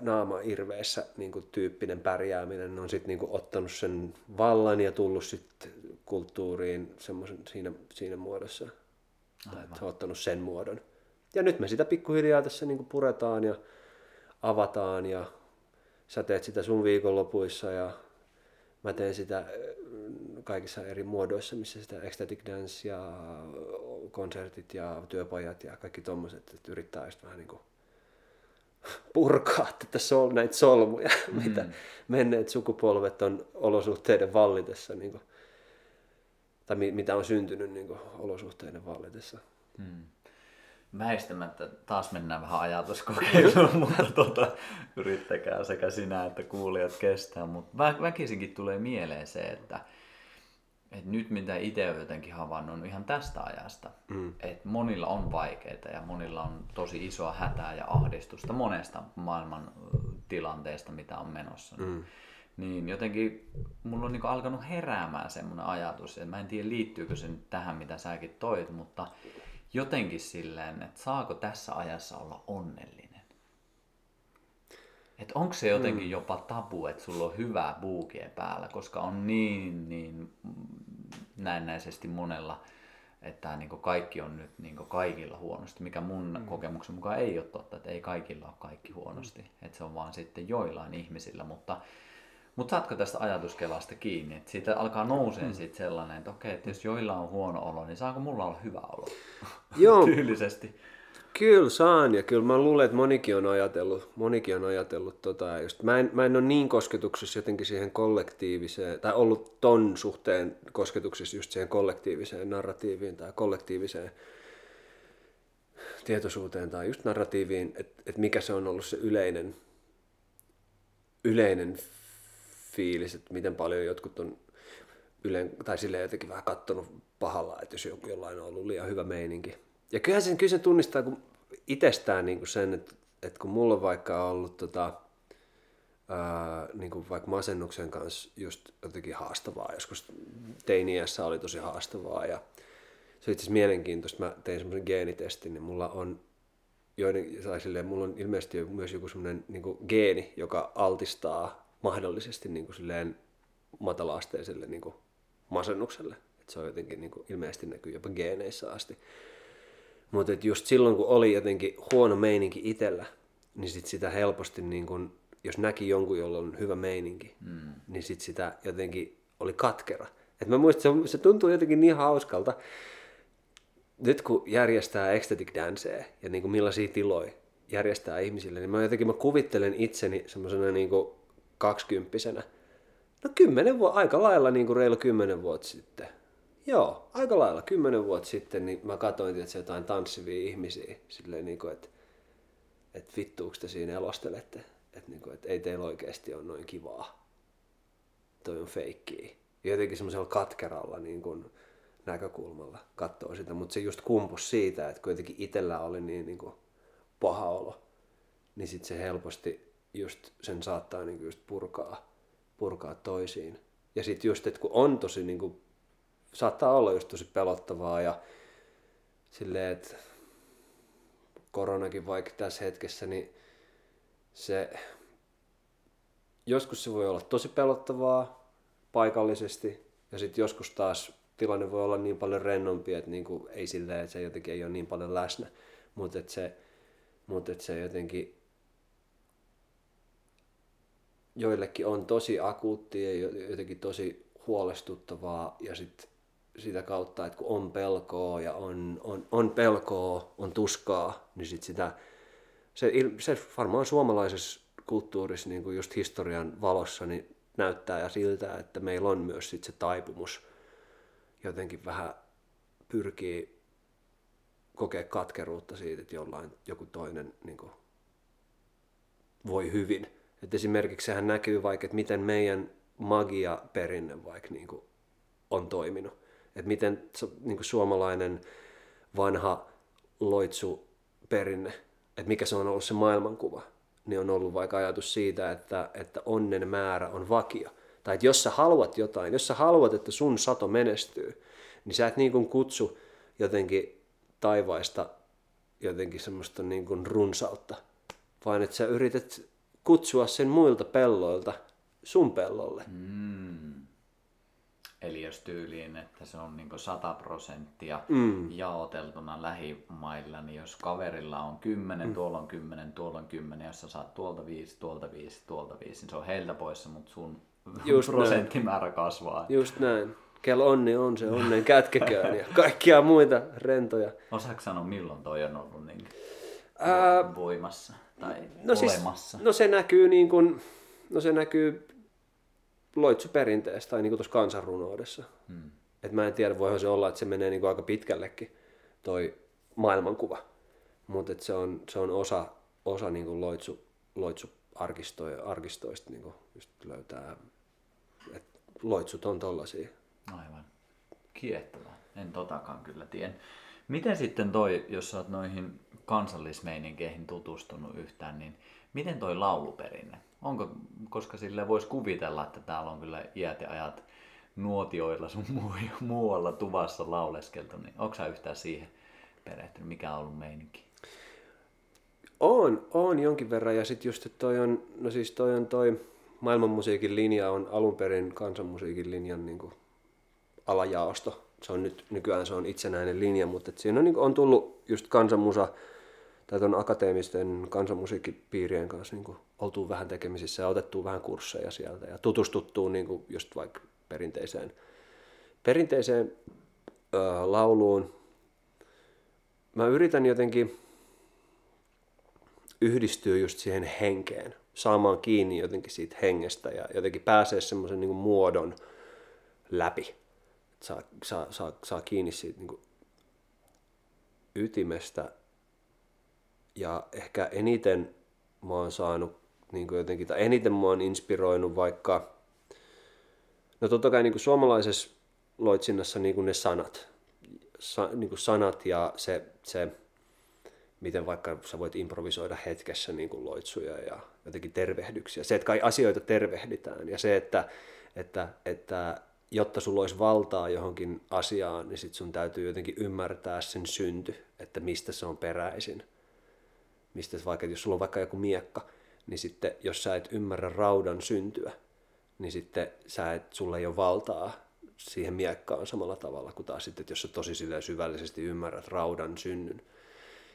naama irveessä niinku tyyppinen pärjääminen on sitten niinku ottanut sen vallan ja tullut sitten kulttuuriin semmoisen siinä, siinä muodossa. Tai että on ottanut sen muodon. Ja nyt me sitä pikkuhiljaa tässä niinku puretaan ja avataan ja sä teet sitä sun viikonlopuissa ja mä teen sitä kaikissa eri muodoissa, missä sitä ecstatic dance ja konsertit ja työpajat ja kaikki tommoset, että yrittää just vähän niin kuin purkaa tätä sol, näitä solmuja, mm. mitä menneet sukupolvet on olosuhteiden vallitessa, niin kuin, tai mitä on syntynyt niin kuin, olosuhteiden vallitessa. Mm. Väistämättä taas mennään vähän ajatuskokeiluun, mutta tota, yrittäkää sekä sinä että kuulijat kestää. Mutta vä- väkisinkin tulee mieleen se, että et nyt mitä itse olen jotenkin havainnut ihan tästä ajasta, mm. että monilla on vaikeita ja monilla on tosi isoa hätää ja ahdistusta monesta maailman tilanteesta, mitä on menossa. Mm. Niin jotenkin mulla on niinku alkanut heräämään semmoinen ajatus, että mä en tiedä liittyykö se nyt tähän, mitä säkin toit, mutta jotenkin silleen, että saako tässä ajassa olla onnellinen? Että onko se jotenkin mm. jopa tabu, että sulla on hyvää buukia päällä, koska on niin, niin näennäisesti monella, että niin kaikki on nyt niin kaikilla huonosti, mikä mun mm. kokemuksen mukaan ei ole totta, että ei kaikilla ole kaikki huonosti, mm. että se on vaan sitten joillain ihmisillä, mutta mutta saatko tästä ajatuskelasta kiinni, että siitä alkaa nousee mm. siitä sellainen, että okei, että jos joilla on huono olo, niin saako mulla olla hyvä olo? Joo. Tyylisesti. Kyllä saan ja kyllä mä luulen, että monikin on ajatellut, monikin on ajatellut tota, just, mä, en, mä en ole niin kosketuksessa jotenkin siihen kollektiiviseen, tai ollut ton suhteen kosketuksessa just siihen kollektiiviseen narratiiviin tai kollektiiviseen tietoisuuteen tai just narratiiviin, että et mikä se on ollut se yleinen, yleinen fiilis, että miten paljon jotkut on yleen, tai silleen jotenkin vähän kattonut pahalla, että jos jollain on ollut liian hyvä meininki. Ja kyllähän sen, kyllä se tunnistaa kun itsestään niin kuin sen, että, että kun mulla on vaikka ollut tota, ää, niin kuin vaikka masennuksen kanssa just jotenkin haastavaa, joskus teiniässä oli tosi haastavaa ja se on itse asiassa mielenkiintoista, mä tein semmoisen geenitestin, niin mulla on joiden, silleen, mulla on ilmeisesti myös joku semmoinen niin geeni, joka altistaa mahdollisesti niin kuin silleen matalaasteiselle niin kuin masennukselle. Et se on jotenkin niin kuin, ilmeisesti näkyy jopa geeneissä asti. Mutta just silloin, kun oli jotenkin huono meininki itsellä, niin sit sitä helposti, niin kun, jos näki jonkun, jolla on hyvä meininki, mm. niin sit sitä jotenkin oli katkera. Et mä muistan, se, se tuntuu jotenkin niin hauskalta, nyt kun järjestää ecstatic dancea ja niin kuin millaisia tiloja järjestää ihmisille, niin mä jotenkin mä kuvittelen itseni semmoisena niin kaksikymppisenä. No kymmenen vuotta, aika lailla niin kuin reilu kymmenen vuotta sitten. Joo, aika lailla. Kymmenen vuotta sitten niin mä katsoin että jotain tanssivia ihmisiä. Silleen niin kuin, että, että vittuuko te siinä elostelette. Että, niin kuin, että ei teillä oikeasti ole noin kivaa. Toi on feikkiä. Jotenkin semmoisella katkeralla niin kuin, näkökulmalla katsoo sitä, mutta se just kumpus siitä, että kuitenkin itsellä oli niin, niin kuin paha olo, niin sitten se helposti just sen saattaa niin just purkaa, purkaa toisiin. Ja sitten just, että kun on tosi, niin kuin, saattaa olla just tosi pelottavaa ja silleen, että koronakin vaikka tässä hetkessä, niin se joskus se voi olla tosi pelottavaa paikallisesti ja sitten joskus taas tilanne voi olla niin paljon rennompi, että niin kuin, ei silleen, että se jotenkin ei ole niin paljon läsnä, mutta että se, mutta että se jotenkin joillekin on tosi akuutti ja jotenkin tosi huolestuttavaa ja sit sitä kautta, että kun on pelkoa ja on, on, on pelkoa, on tuskaa, niin sit sitä, se, se varmaan suomalaisessa kulttuurissa niin kuin just historian valossa niin näyttää ja siltä, että meillä on myös sit se taipumus jotenkin vähän pyrkii kokea katkeruutta siitä, että jollain joku toinen niin kuin, voi hyvin. Et esimerkiksi sehän näkyy vaikka, että miten meidän magia-perinne vaikka niin kuin, on toiminut. Että miten niin kuin suomalainen vanha loitsu-perinne, että mikä se on ollut se maailmankuva, niin on ollut vaikka ajatus siitä, että, että onnen määrä on vakio. Tai että jos sä haluat jotain, jos sä haluat, että sun sato menestyy, niin sä et niin kuin kutsu jotenkin taivaista jotenkin semmoista niin kuin runsautta, vaan että sä yrität kutsua sen muilta pelloilta sun pellolle. Mm. Eli jos tyyliin, että se on niin 100 prosenttia mm. jaoteltuna lähimailla, niin jos kaverilla on 10, mm. tuolla on 10, tuolla on 10, jos sä saat tuolta 5, tuolta 5, tuolta 5, niin se on heiltä poissa, mutta sun Just prosenttimäärä näin. kasvaa. Just näin. Kello onni on se onnen kätkeköön ja kaikkia muita rentoja. Osaatko sanoa milloin toi on ollut niin Ää, voimassa tai no olemassa? Siis, no se näkyy niin kuin, no se näkyy loitsuperinteestä tai niin kuin tuossa kansanrunoudessa. Hmm. Et mä en tiedä, voihan se olla, että se menee niin kuin aika pitkällekin toi maailmankuva. Mutta se on, se on osa, osa niin kuin loitsu, loitsuarkistoista, arkistoista niin kuin just löytää, että loitsut on tollasia. Aivan. Kiehtovaa. En totakaan kyllä tien. Miten sitten toi, jos sä oot noihin kansallismeininkeihin tutustunut yhtään, niin miten toi lauluperinne? Onko, koska sille voisi kuvitella, että täällä on kyllä iät ja ajat nuotioilla sun muualla tuvassa lauleskeltu, niin onko sä yhtään siihen perehtynyt? Mikä on ollut meininki? On, on jonkin verran ja sitten just, toi on, no siis toi on toi maailmanmusiikin linja on alun perin kansanmusiikin linjan niin kuin alajaosto. Se on nyt, nykyään se on itsenäinen linja, mutta siinä on, niin kuin, on tullut just kansanmusa tai tuon akateemisten kansanmusiikkipiirien kanssa niin kuin, oltu vähän tekemisissä ja otettu vähän kursseja sieltä ja tutustuttu niin kuin, just vaikka perinteiseen, perinteiseen ö, lauluun. Mä yritän jotenkin yhdistyä just siihen henkeen, saamaan kiinni jotenkin siitä hengestä ja jotenkin pääsee semmoisen niin muodon läpi. Saa, saa, saa, saa kiinni siitä niin kuin ytimestä ja ehkä eniten mä oon saanut niin kuin jotenkin, tai eniten mä oon inspiroinut vaikka, no totta kai niin kuin suomalaisessa loitsinnassa niin kuin ne sanat, sa, niin kuin sanat ja se, se, miten vaikka sä voit improvisoida hetkessä niin kuin loitsuja ja jotenkin tervehdyksiä. Se, että kai asioita tervehditään ja se, että, että, että jotta sulla olisi valtaa johonkin asiaan, niin sit sun täytyy jotenkin ymmärtää sen synty, että mistä se on peräisin mistä vaikka, jos sulla on vaikka joku miekka, niin sitten jos sä et ymmärrä raudan syntyä, niin sitten sä et, sulla ei ole valtaa siihen miekkaan samalla tavalla kuin taas sitten, että jos sä tosi syvällisesti ymmärrät raudan synnyn.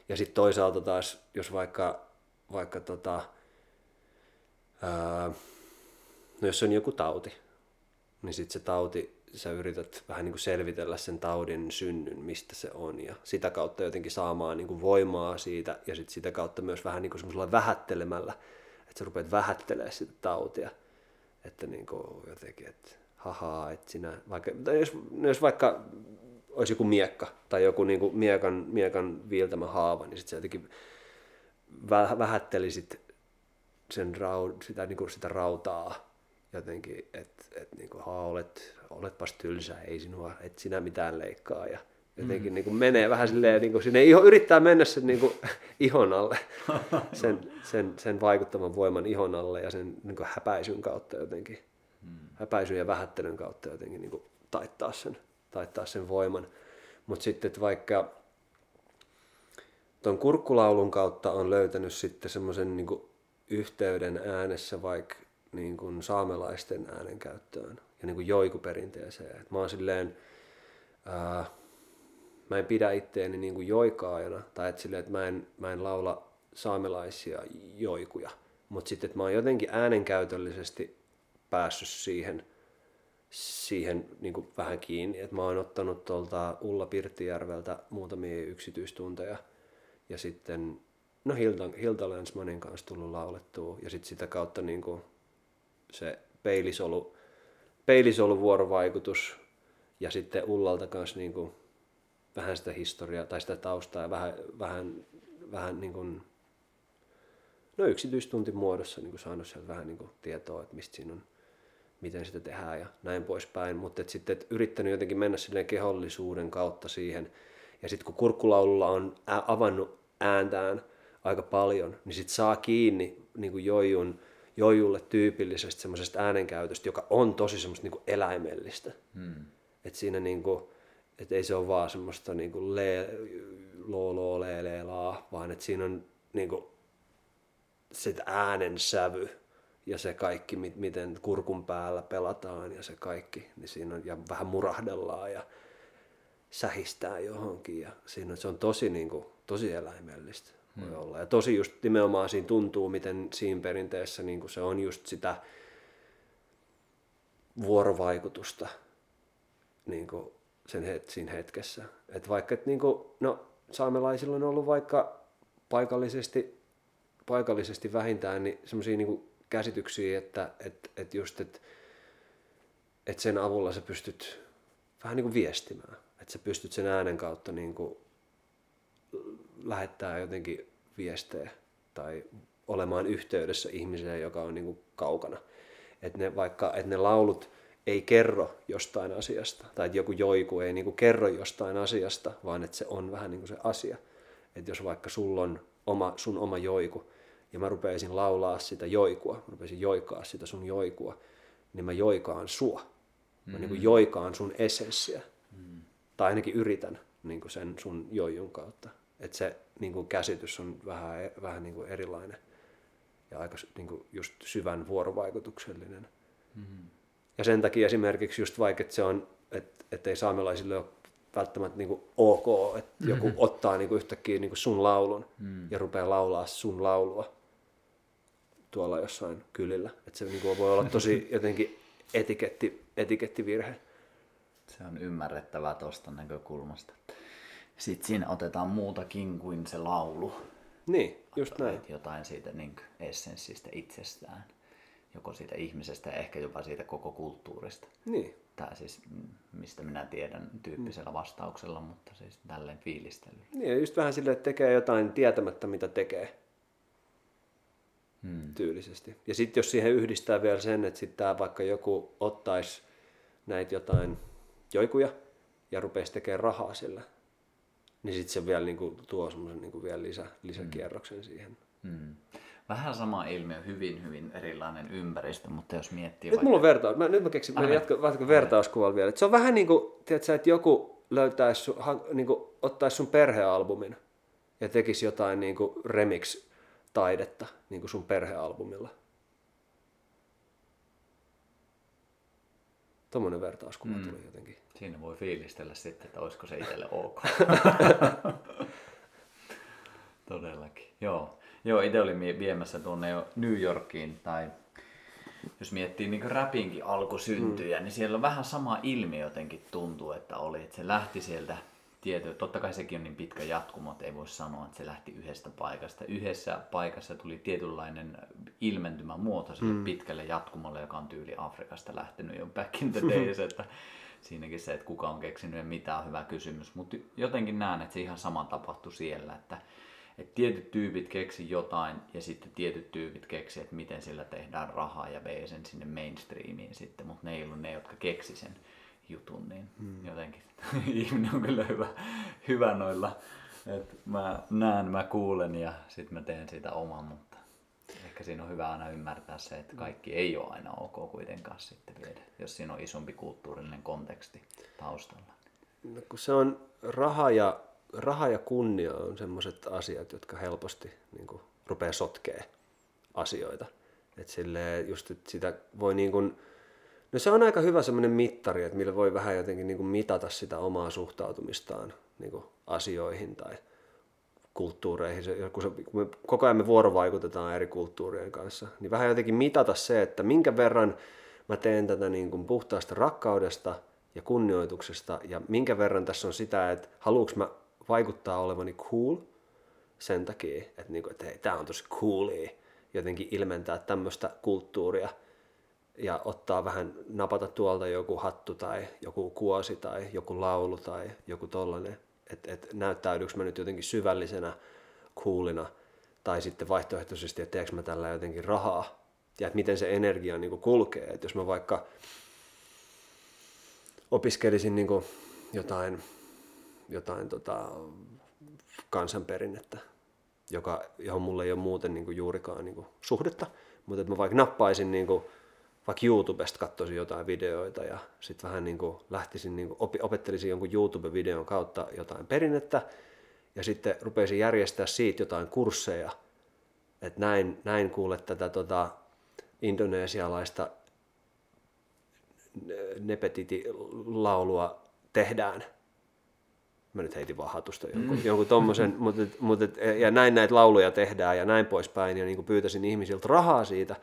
Ja sitten toisaalta taas, jos vaikka, vaikka tota, ää, no jos on joku tauti, niin sitten se tauti sä yrität vähän niin kuin selvitellä sen taudin synnyn, mistä se on ja sitä kautta jotenkin saamaan niin kuin voimaa siitä ja sit sitä kautta myös vähän niin kuin semmoisella vähättelemällä, että sä rupeat vähättelemään sitä tautia, että niin kuin jotenkin, että hahaa, että sinä, vaikka, tai jos, jos vaikka olisi joku miekka tai joku niin kuin miekan, miekan viiltämä haava, niin sitten sä jotenkin vähättelisit sen rau, sitä, niin kuin sitä rautaa jotenkin, että et, niin olet oletpas tylsä, ei sinua, et sinä mitään leikkaa ja jotenkin mm. niin kuin menee vähän silleen, niin kuin sinne iho, yrittää mennä sen niin kuin, ihon alle, sen, sen, sen vaikuttavan voiman ihon alle ja sen niin kuin häpäisyn kautta jotenkin, mm. häpäisyn ja vähättelyn kautta jotenkin niin kuin, taittaa, sen, taittaa sen voiman. Mutta sitten, että vaikka tuon kurkkulaulun kautta on löytänyt sitten semmoisen niin yhteyden äänessä vaikka niin kuin saamelaisten äänen käyttöön ja niin kuin joikuperinteeseen. Et mä oon silleen ää, mä en pidä itteeni niin kuin joikaajana, tai että, silleen, että mä, en, mä en laula saamelaisia joikuja, mutta sitten, että mä oon jotenkin äänenkäytöllisesti päässyt siihen, siihen niin kuin vähän kiinni, että mä oon ottanut tuolta Ulla Pirttijärveltä muutamia yksityistunteja, ja sitten no Hilda, Hilda Lensmanin kanssa tullut laulettua, ja sitten sitä kautta niin kuin se peilisolu, peilisolu vuorovaikutus, ja sitten Ullalta kanssa niin kuin vähän sitä historiaa tai sitä taustaa ja vähän, vähän, vähän niin kuin, no yksityistunti muodossa niin kuin saanut sieltä vähän niin kuin tietoa, että mistä siinä on, miten sitä tehdään ja näin poispäin, mutta et sitten et yrittänyt jotenkin mennä silleen kehollisuuden kautta siihen, ja sitten kun kurkkulaululla on avannut ääntään aika paljon, niin sitten saa kiinni niin kuin joijun, joijulle tyypillisestä semmoisesta äänenkäytöstä, joka on tosi semmoista niin eläimellistä. Hmm. Että siinä niin kuin, että ei se ole vaan semmoista niin kuin le, lo, lo, le, le, la, vaan että siinä on niin kuin se äänen sävy ja se kaikki, miten kurkun päällä pelataan ja se kaikki, niin siinä on, ja vähän murahdellaan ja sähistää johonkin ja siinä se on tosi, niin kuin, tosi eläimellistä voi hmm. olla. Ja tosi just nimenomaan siinä tuntuu, miten siinä perinteessä niin se on just sitä vuorovaikutusta niin sen het, siinä hetkessä. Et vaikka, et niin kuin, no, saamelaisilla on ollut vaikka paikallisesti, paikallisesti vähintään niin semmoisia niin käsityksiä, että et, et just, että et sen avulla sä pystyt vähän niin kuin viestimään. Että sä pystyt sen äänen kautta niin kuin lähettää jotenkin viestejä tai olemaan yhteydessä ihmiseen, joka on niin kuin kaukana. Että ne, vaikka, että ne laulut ei kerro jostain asiasta, tai että joku joiku ei niin kuin kerro jostain asiasta, vaan että se on vähän niin kuin se asia. Että jos vaikka sulla on oma, sun oma joiku, ja mä rupeisin laulaa sitä joikua, mä rupeisin joikaa sitä sun joikua, niin mä joikaan sua. Mä mm-hmm. niin kuin joikaan sun essenssiä. Mm-hmm. Tai ainakin yritän niin kuin sen sun joijun kautta. Että se niin kuin käsitys on vähän, vähän niin kuin erilainen ja aika niin kuin just syvän vuorovaikutuksellinen. Mm-hmm. Ja sen takia esimerkiksi just vaikka, että se on, että, että ei saamelaisille ole välttämättä niin kuin ok, että mm-hmm. joku ottaa niin kuin yhtäkkiä niin kuin sun laulun mm. ja rupeaa laulaa sun laulua tuolla jossain kylillä. Että se niin kuin voi olla tosi jotenkin etiketti, etikettivirhe. Se on ymmärrettävää tuosta näkökulmasta. Sitten siinä otetaan muutakin kuin se laulu. Niin, just näin. Jotain siitä niin essenssistä itsestään joko siitä ihmisestä ja ehkä jopa siitä koko kulttuurista. Niin. Tämä siis, mm, mistä minä tiedän tyyppisellä vastauksella, mutta siis tälleen fiilistelyllä. Niin, ja just vähän silleen, että tekee jotain tietämättä, mitä tekee. Hmm. Tyylisesti. Ja sitten jos siihen yhdistää vielä sen, että sitten vaikka joku ottaisi näitä jotain joikuja ja rupeisi tekemään rahaa sillä, niin sitten se vielä niinku tuo semmoisen niinku vielä lisä, lisäkierroksen hmm. siihen. Hmm vähän sama ilmiö, hyvin hyvin erilainen ympäristö, mutta jos miettii... Nyt vaikka... mulla on vertaus, mä, nyt mä keksin, mä jatkan, jatkan vertauskuvalla vielä. Et se on vähän niin kuin, tiedätkö, että joku löytäisi, sun, niin kuin, ottaisi sun perhealbumin ja tekisi jotain niin kuin remix-taidetta niin kuin sun perhealbumilla. Tuommoinen vertauskuva mm. tuli jotenkin. Siinä voi fiilistellä sitten, että olisiko se itselle ok. Todellakin, joo. Joo, itse olin viemässä tuonne jo New Yorkiin tai jos miettii niin räpinkin alkusyntyjä, mm. niin siellä on vähän sama ilmiö jotenkin tuntuu, että oli, että se lähti sieltä tieto, totta kai sekin on niin pitkä jatkumo, että ei voi sanoa, että se lähti yhdestä paikasta. Yhdessä paikassa tuli tietynlainen ilmentymä muoto sille mm. pitkälle jatkumolle, joka on tyyli Afrikasta lähtenyt jo back in the days, että siinäkin se, että kuka on keksinyt ja mitä on hyvä kysymys. Mutta jotenkin näen, että se ihan sama tapahtui siellä, että että tietyt tyypit keksi jotain ja sitten tietyt tyypit keksi, että miten sillä tehdään rahaa ja vei sen sinne mainstreamiin sitten, mutta ne ei ollut ne, jotka keksi sen jutun, niin hmm. jotenkin ihminen on kyllä hyvä, hyvä noilla, että mä näen, mä kuulen ja sitten mä teen sitä oman, mutta ehkä siinä on hyvä aina ymmärtää se, että kaikki ei ole aina ok kuitenkaan sitten viedä, jos siinä on isompi kulttuurillinen konteksti taustalla. No, kun se on raha ja raha ja kunnia on semmoiset asiat, jotka helposti niin kuin, rupeaa sotkee asioita. Et silleen, just, että sitä voi niin kuin, No se on aika hyvä semmoinen mittari, että millä voi vähän jotenkin niin kuin mitata sitä omaa suhtautumistaan niin kuin asioihin tai kulttuureihin. Se, kun, se, kun me koko ajan me vuorovaikutetaan eri kulttuurien kanssa, niin vähän jotenkin mitata se, että minkä verran mä teen tätä niin kuin puhtaasta rakkaudesta ja kunnioituksesta ja minkä verran tässä on sitä, että haluuks mä vaikuttaa olevani cool sen takia, että, niin kuin, että hei, tää on tosi coolia jotenkin ilmentää tämmöistä kulttuuria ja ottaa vähän, napata tuolta joku hattu tai joku kuosi tai joku laulu tai joku tollanen, että et näyttäydyks mä nyt jotenkin syvällisenä, coolina tai sitten vaihtoehtoisesti, että teekö mä tällä jotenkin rahaa ja että miten se energia niin kuin kulkee. Että jos mä vaikka opiskelisin niin kuin jotain, jotain tota, kansanperinnettä, joka, johon mulla ei ole muuten niin kuin juurikaan niin kuin suhdetta, mutta että mä vaikka nappaisin niin kuin, vaikka YouTubesta katsoisin jotain videoita ja sitten vähän niin kuin lähtisin, niin kuin opettelisin jonkun YouTube-videon kautta jotain perinnettä ja sitten rupeisin järjestää siitä jotain kursseja, että näin, näin kuule tätä tota, indonesialaista nepetiti-laulua tehdään. Mä nyt heitin vaan hatusta jonkun, mm. jonkun tommosen, mutta, mutta, ja näin näitä lauluja tehdään ja näin poispäin, ja niin kuin pyytäisin ihmisiltä rahaa siitä,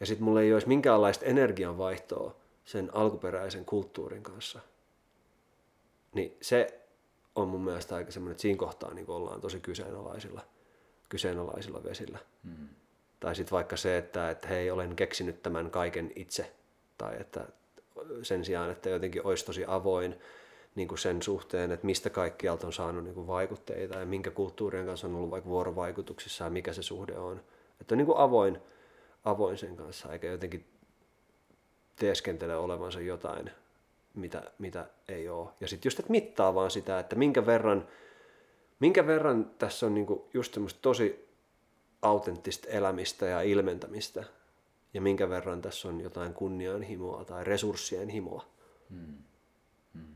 ja sitten mulla ei olisi minkäänlaista energianvaihtoa sen alkuperäisen kulttuurin kanssa. Niin se on mun mielestä aika semmoinen, että siinä kohtaa niin ollaan tosi kyseenalaisilla, kyseenalaisilla vesillä. Mm. Tai sitten vaikka se, että, että hei, olen keksinyt tämän kaiken itse, tai että sen sijaan, että jotenkin olisi tosi avoin niin kuin sen suhteen, että mistä kaikkialta on saanut niin kuin vaikutteita ja minkä kulttuurien kanssa on ollut vaikka vuorovaikutuksissa ja mikä se suhde on. Että on niin kuin avoin, avoin sen kanssa, eikä jotenkin teeskentele olevansa jotain, mitä, mitä ei ole. Ja sitten just, että mittaa vaan sitä, että minkä verran, minkä verran tässä on niinku just semmoista tosi autenttista elämistä ja ilmentämistä, ja minkä verran tässä on jotain kunnianhimoa tai resurssien himoa. Hmm. Hmm.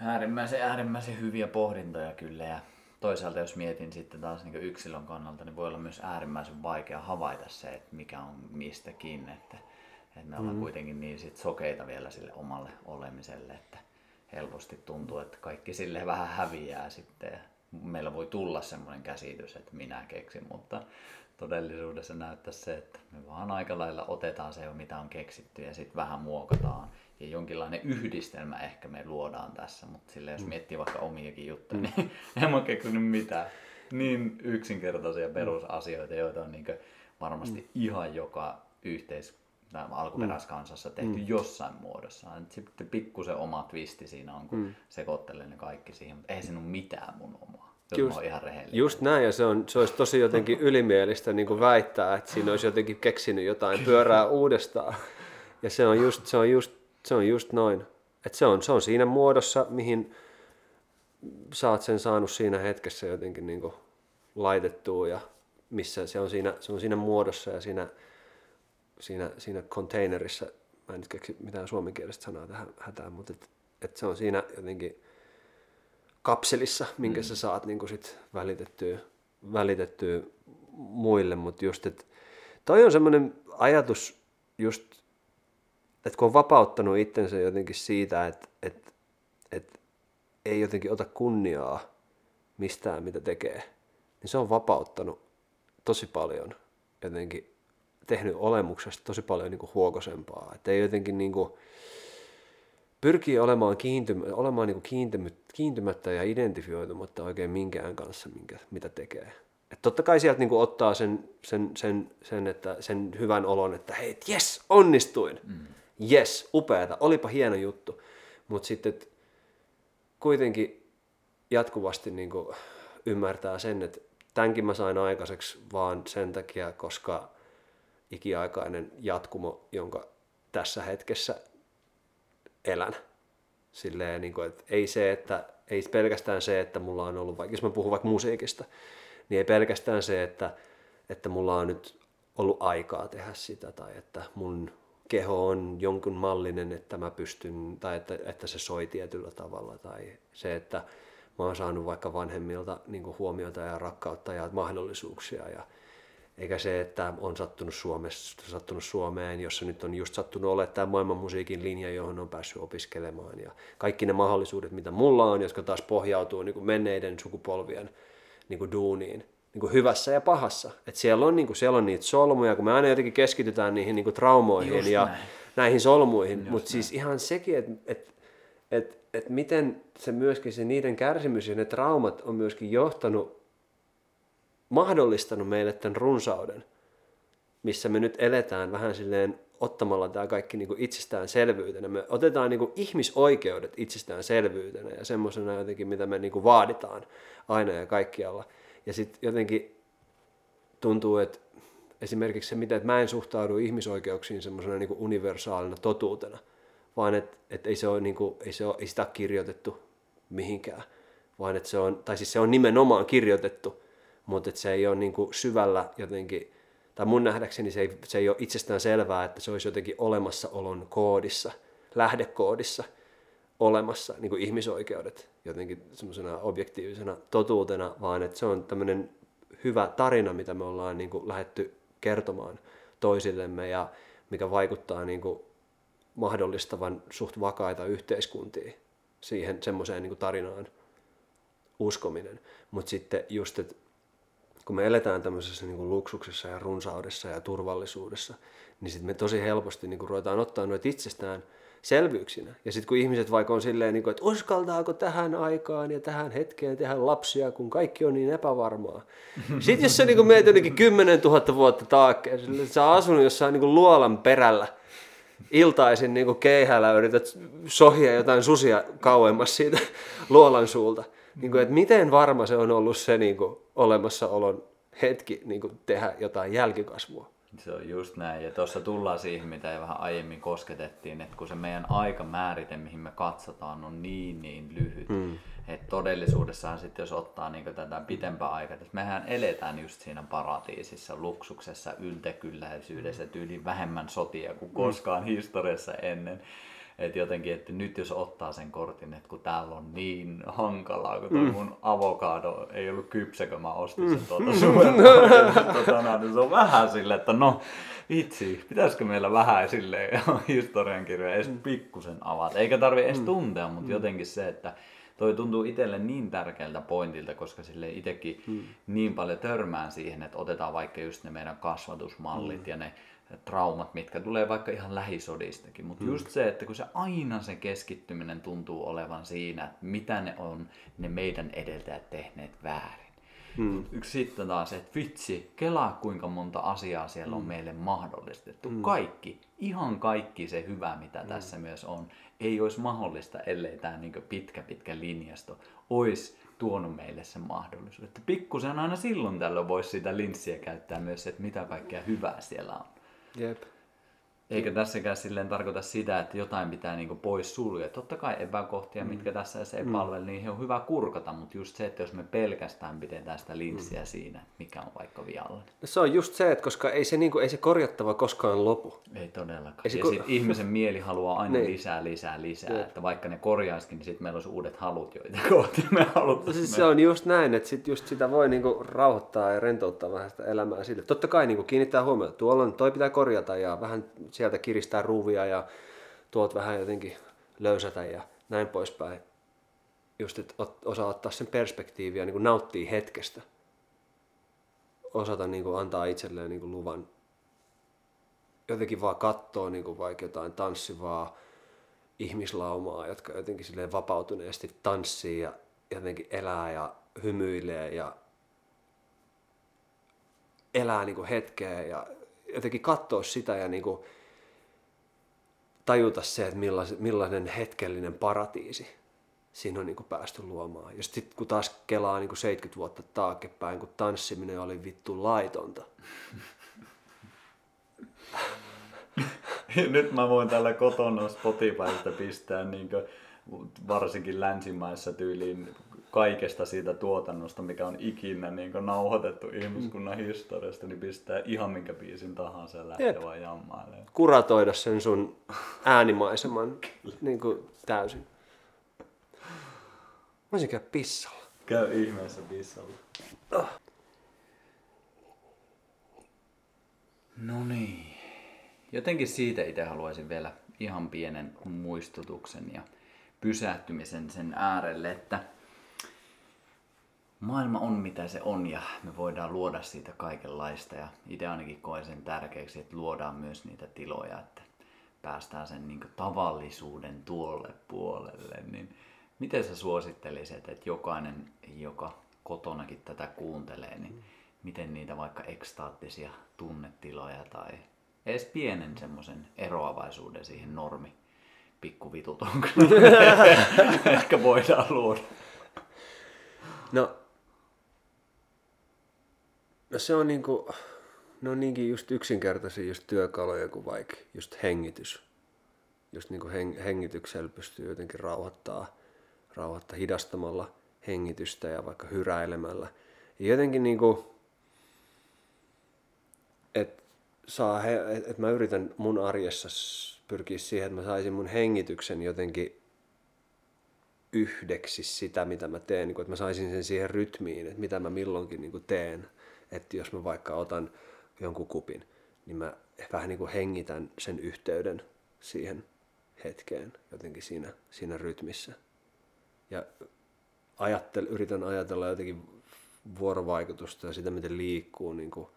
Äärimmäisen, äärimmäisen hyviä pohdintoja kyllä, ja toisaalta jos mietin sitten taas niin yksilön kannalta, niin voi olla myös äärimmäisen vaikea havaita se, että mikä on mistäkin. Että, että me ollaan mm. kuitenkin niin sit sokeita vielä sille omalle olemiselle, että helposti tuntuu, että kaikki sille vähän häviää sitten. Ja meillä voi tulla semmoinen käsitys, että minä keksin, mutta todellisuudessa näyttää se, että me vaan aika lailla otetaan se, mitä on keksitty ja sitten vähän muokataan ja jonkinlainen yhdistelmä ehkä me luodaan tässä, mutta sille jos mm. miettii vaikka omiakin juttuja, mm. niin en mä keksinyt mitään niin yksinkertaisia mm. perusasioita, joita on niin varmasti mm. ihan joka yhteis alkuperäiskansassa tehty mm. jossain muodossa. Sitten pikkusen oma twisti siinä on, kun mm. sekoittelee ne kaikki siihen, mutta ei siinä ole mitään mun omaa. Just, ihan just näin, ja se, on, se olisi tosi jotenkin ylimielistä niin kuin väittää, että siinä olisi jotenkin keksinyt jotain pyörää uudestaan. Ja se on just, se on just se on just noin. Et se, on, se on siinä muodossa, mihin sä oot sen saanut siinä hetkessä jotenkin niin kuin laitettua ja missä se on siinä, se on siinä muodossa ja siinä, siinä, siinä containerissa, mä en nyt keksi mitään suomenkielistä sanaa tähän hätään, mutta et, et se on siinä jotenkin kapselissa, minkä mm. sä saat niin kuin sit välitettyä, välitettyä muille, mutta just, että toi on semmoinen ajatus just että kun on vapauttanut itsensä jotenkin siitä, että, että, että ei jotenkin ota kunniaa mistään, mitä tekee, niin se on vapauttanut tosi paljon jotenkin tehnyt olemuksesta tosi paljon niin kuin huokosempaa. Että ei jotenkin niin kuin, pyrkii olemaan, kiintymä, olemaan niin kuin kiintymy, kiintymättä ja identifioitumatta oikein minkään kanssa, minkä, mitä tekee. Et totta kai sieltä niin kuin ottaa sen, sen, sen, sen, että, sen hyvän olon, että hei, yes, onnistuin. Mm yes, upeata, olipa hieno juttu. Mutta sitten kuitenkin jatkuvasti niin kuin ymmärtää sen, että tämänkin mä sain aikaiseksi vaan sen takia, koska ikiaikainen jatkumo, jonka tässä hetkessä elän. Silleen, niin kuin, että ei se, että ei pelkästään se, että mulla on ollut, vaikka jos mä puhun vaikka musiikista, niin ei pelkästään se, että, että mulla on nyt ollut aikaa tehdä sitä tai että mun keho on jonkun mallinen, että mä pystyn, tai että, että se soi tietyllä tavalla, tai se, että mä oon saanut vaikka vanhemmilta niin huomiota ja rakkautta ja mahdollisuuksia, ja eikä se, että on sattunut, Suomessa, sattunut Suomeen, jossa nyt on just sattunut olemaan tämä maailman musiikin linja, johon on päässyt opiskelemaan. Ja kaikki ne mahdollisuudet, mitä mulla on, jotka taas pohjautuu niin menneiden sukupolvien niin duuniin, niin kuin hyvässä ja pahassa. Et siellä, on, niin kuin, siellä on niitä solmuja, kun me aina jotenkin keskitytään niihin niin kuin traumoihin Just ja näin. näihin solmuihin, mutta siis ihan sekin, että et, et, et miten se myöskin se niiden kärsimys ja ne traumat on myöskin johtanut, mahdollistanut meille tämän runsauden, missä me nyt eletään vähän silleen ottamalla tämä kaikki niin kuin itsestäänselvyytenä. Me otetaan niin kuin ihmisoikeudet itsestäänselvyytenä ja semmoisena jotenkin, mitä me niin kuin vaaditaan aina ja kaikkialla. Ja sitten jotenkin tuntuu, että esimerkiksi se, miten että mä en suhtaudu ihmisoikeuksiin semmoisena niin universaalina totuutena, vaan että et ei, se ole, niin kuin, ei, se ole, ei sitä ole kirjoitettu mihinkään, vaan että se on, tai siis se on nimenomaan kirjoitettu, mutta että se ei ole niin kuin syvällä jotenkin, tai mun nähdäkseni se ei, se ei ole itsestään selvää, että se olisi jotenkin olemassaolon koodissa, lähdekoodissa olemassa, niin kuin ihmisoikeudet jotenkin semmoisena objektiivisena totuutena, vaan että se on tämmöinen hyvä tarina, mitä me ollaan niin kuin lähetty kertomaan toisillemme ja mikä vaikuttaa niin kuin mahdollistavan suht vakaita yhteiskuntia siihen semmoiseen niin tarinaan uskominen. Mutta sitten just, että kun me eletään tämmöisessä niin kuin luksuksessa ja runsaudessa ja turvallisuudessa, niin sitten me tosi helposti niin kuin ruvetaan ottaa noita itsestään – selvyyksinä. Ja sitten kun ihmiset vaikka on silleen, niin kuin, että uskaltaako tähän aikaan ja tähän hetkeen tehdä lapsia, kun kaikki on niin epävarmaa. Sitten jos sä niin meet jonnekin 10 000 vuotta taakkeen, että sä oot asunut jossain niin luolan perällä, iltaisin niin keihällä yrität sohia jotain susia kauemmas siitä luolan suulta. Niin kuin, että miten varma se on ollut se niin kuin, olemassaolon hetki niin kuin, tehdä jotain jälkikasvua. Se on just näin. Ja tuossa tullaan siihen, mitä jo vähän aiemmin kosketettiin, että kun se meidän aikamäärite, mihin me katsotaan, on niin niin lyhyt. Mm. Että todellisuudessaan sitten, jos ottaa niin tätä pitempää aikaa, että mehän eletään just siinä paratiisissa, luksuksessa, yltekylläisyydessä, tyyli vähemmän sotia kuin koskaan mm. historiassa ennen. Että jotenkin, että nyt jos ottaa sen kortin, että kun täällä on niin hankalaa, kun mm. mun avokado ei ollut kypsä, kun mä ostin sen mm. tuota supermarketista, niin se on vähän silleen, että no vitsi, pitäisikö meillä vähän silleen historiankirjoja edes mm. pikkusen avata. Eikä tarvi edes mm. tuntea, mutta jotenkin se, että toi tuntuu itselle niin tärkeältä pointilta, koska sille itsekin mm. niin paljon törmään siihen, että otetaan vaikka just ne meidän kasvatusmallit mm. ja ne traumat, mitkä tulee vaikka ihan lähisodistakin. Mutta mm. just se, että kun se aina se keskittyminen tuntuu olevan siinä, että mitä ne on ne meidän edeltäjät tehneet väärin. Mm. Yksi sitten taas, että vitsi, kelaa kuinka monta asiaa siellä on mm. meille mahdollistettu. Mm. Kaikki, ihan kaikki se hyvä, mitä mm. tässä myös on, ei olisi mahdollista, ellei tämä niin pitkä pitkä linjasto olisi tuonut meille sen mahdollisuuden. Että pikkusen aina silloin tällöin voisi sitä linssiä käyttää myös, että mitä kaikkea hyvää siellä on. Jep. Eikä tässäkään silleen tarkoita sitä, että jotain pitää niinku pois sulkea. Totta kai epäkohtia, mm. mitkä tässä se ei mm. palvele, niin on hyvä kurkata, mutta just se, että jos me pelkästään pidetään sitä linssiä mm. siinä, mikä on vaikka vialla. No se on just se, että koska ei se, niinku, ei se korjattava koskaan lopu. Ei todellakaan. Ei se ja sit ihmisen mieli haluaa aina niin. lisää, lisää, lisää. Jep. Että vaikka ne korjaisikin, niin sitten meillä olisi uudet halut, joita kohti me. No siis se on just näin, että sit just sitä voi niinku rauhoittaa ja rentouttaa vähän sitä elämää sille. Totta kai niinku kiinnittää huomiota, tuolla on, toi pitää korjata ja vähän sieltä kiristää ruuvia ja tuolta vähän jotenkin löysätä ja näin poispäin. Just, että osaa ottaa sen perspektiiviä, niin kuin nauttii hetkestä. Osata niin kuin antaa itselleen niin kuin luvan jotenkin vaan katsoa niin kuin vaikka jotain tanssivaa ihmislaumaa, jotka jotenkin silleen vapautuneesti tanssii ja jotenkin elää ja hymyilee ja elää niin kuin hetkeä ja jotenkin katsoa sitä ja niin kuin tajuta se, että millainen hetkellinen paratiisi siinä on niin kuin päästy luomaan. Ja sitten kun taas kelaa niin kuin 70 vuotta taaksepäin, kun tanssiminen oli vittu laitonta. Nyt mä voin tällä kotona Spotifysta pistää niin varsinkin länsimaissa tyyliin kaikesta siitä tuotannosta, mikä on ikinä niin nauhoitettu ihmiskunnan mm. historiasta, niin pistää ihan minkä biisin tahansa ja lähtee vaan jammailemaan. Kuratoida sen sun äänimaiseman niin kuin täysin. Mä olisin käy pissalla. Käy ihmeessä pissalla. Oh. No niin. Jotenkin siitä itse haluaisin vielä ihan pienen muistutuksen ja pysähtymisen sen äärelle, että maailma on mitä se on ja me voidaan luoda siitä kaikenlaista ja itse ainakin koen sen tärkeäksi, että luodaan myös niitä tiloja, että päästään sen niin tavallisuuden tuolle puolelle, niin miten sä suosittelisit, että jokainen, joka kotonakin tätä kuuntelee, niin miten niitä vaikka ekstaattisia tunnetiloja tai edes pienen semmoisen eroavaisuuden siihen normi pikkuvitutonkaan ehkä voidaan luoda. No, no se on niinku, ne on niinkin just yksinkertaisia just työkaluja kuin vaikka just hengitys. Just niinku heng, hengityksellä pystyy jotenkin rauhoittaa, rauhoittaa hidastamalla hengitystä ja vaikka hyräilemällä. Ja jotenkin niinku, että saa, että et mä yritän mun arjessa pyrkiä siihen, että mä saisin mun hengityksen jotenkin yhdeksi sitä, mitä mä teen, niin että mä saisin sen siihen rytmiin, että mitä mä milloinkin niin teen. Että jos mä vaikka otan jonkun kupin, niin mä vähän niin kuin hengitän sen yhteyden siihen hetkeen jotenkin siinä, siinä rytmissä. Ja ajattel, yritän ajatella jotenkin vuorovaikutusta ja sitä, miten liikkuu niin kuin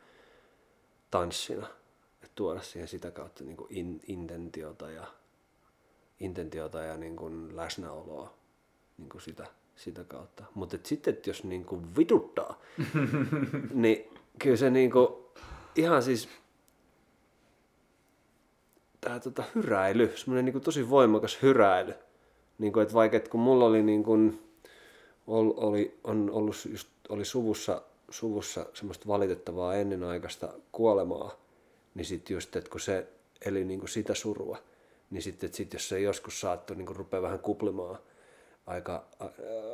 tanssina. Että tuoda siihen sitä kautta niin kuin in, intentiota ja, intentiota ja niin kuin läsnäoloa niin kuin sitä, sitä kautta. Mutta sitten, että jos niin kuin vituttaa, niin kyllä se niin kuin, ihan siis tämä tota, hyräily, semmoinen niin tosi voimakas hyräily. Niin kuin, että vaikka että kun mulla oli, niin kuin, oli, on ollut just, oli suvussa, suvussa semmoista valitettavaa ennenaikaista kuolemaa, niin sitten just, että kun se eli niin kuin sitä surua, niin sitten, että sit jos se joskus saattoi niin rupea vähän kuplimaan aika, a,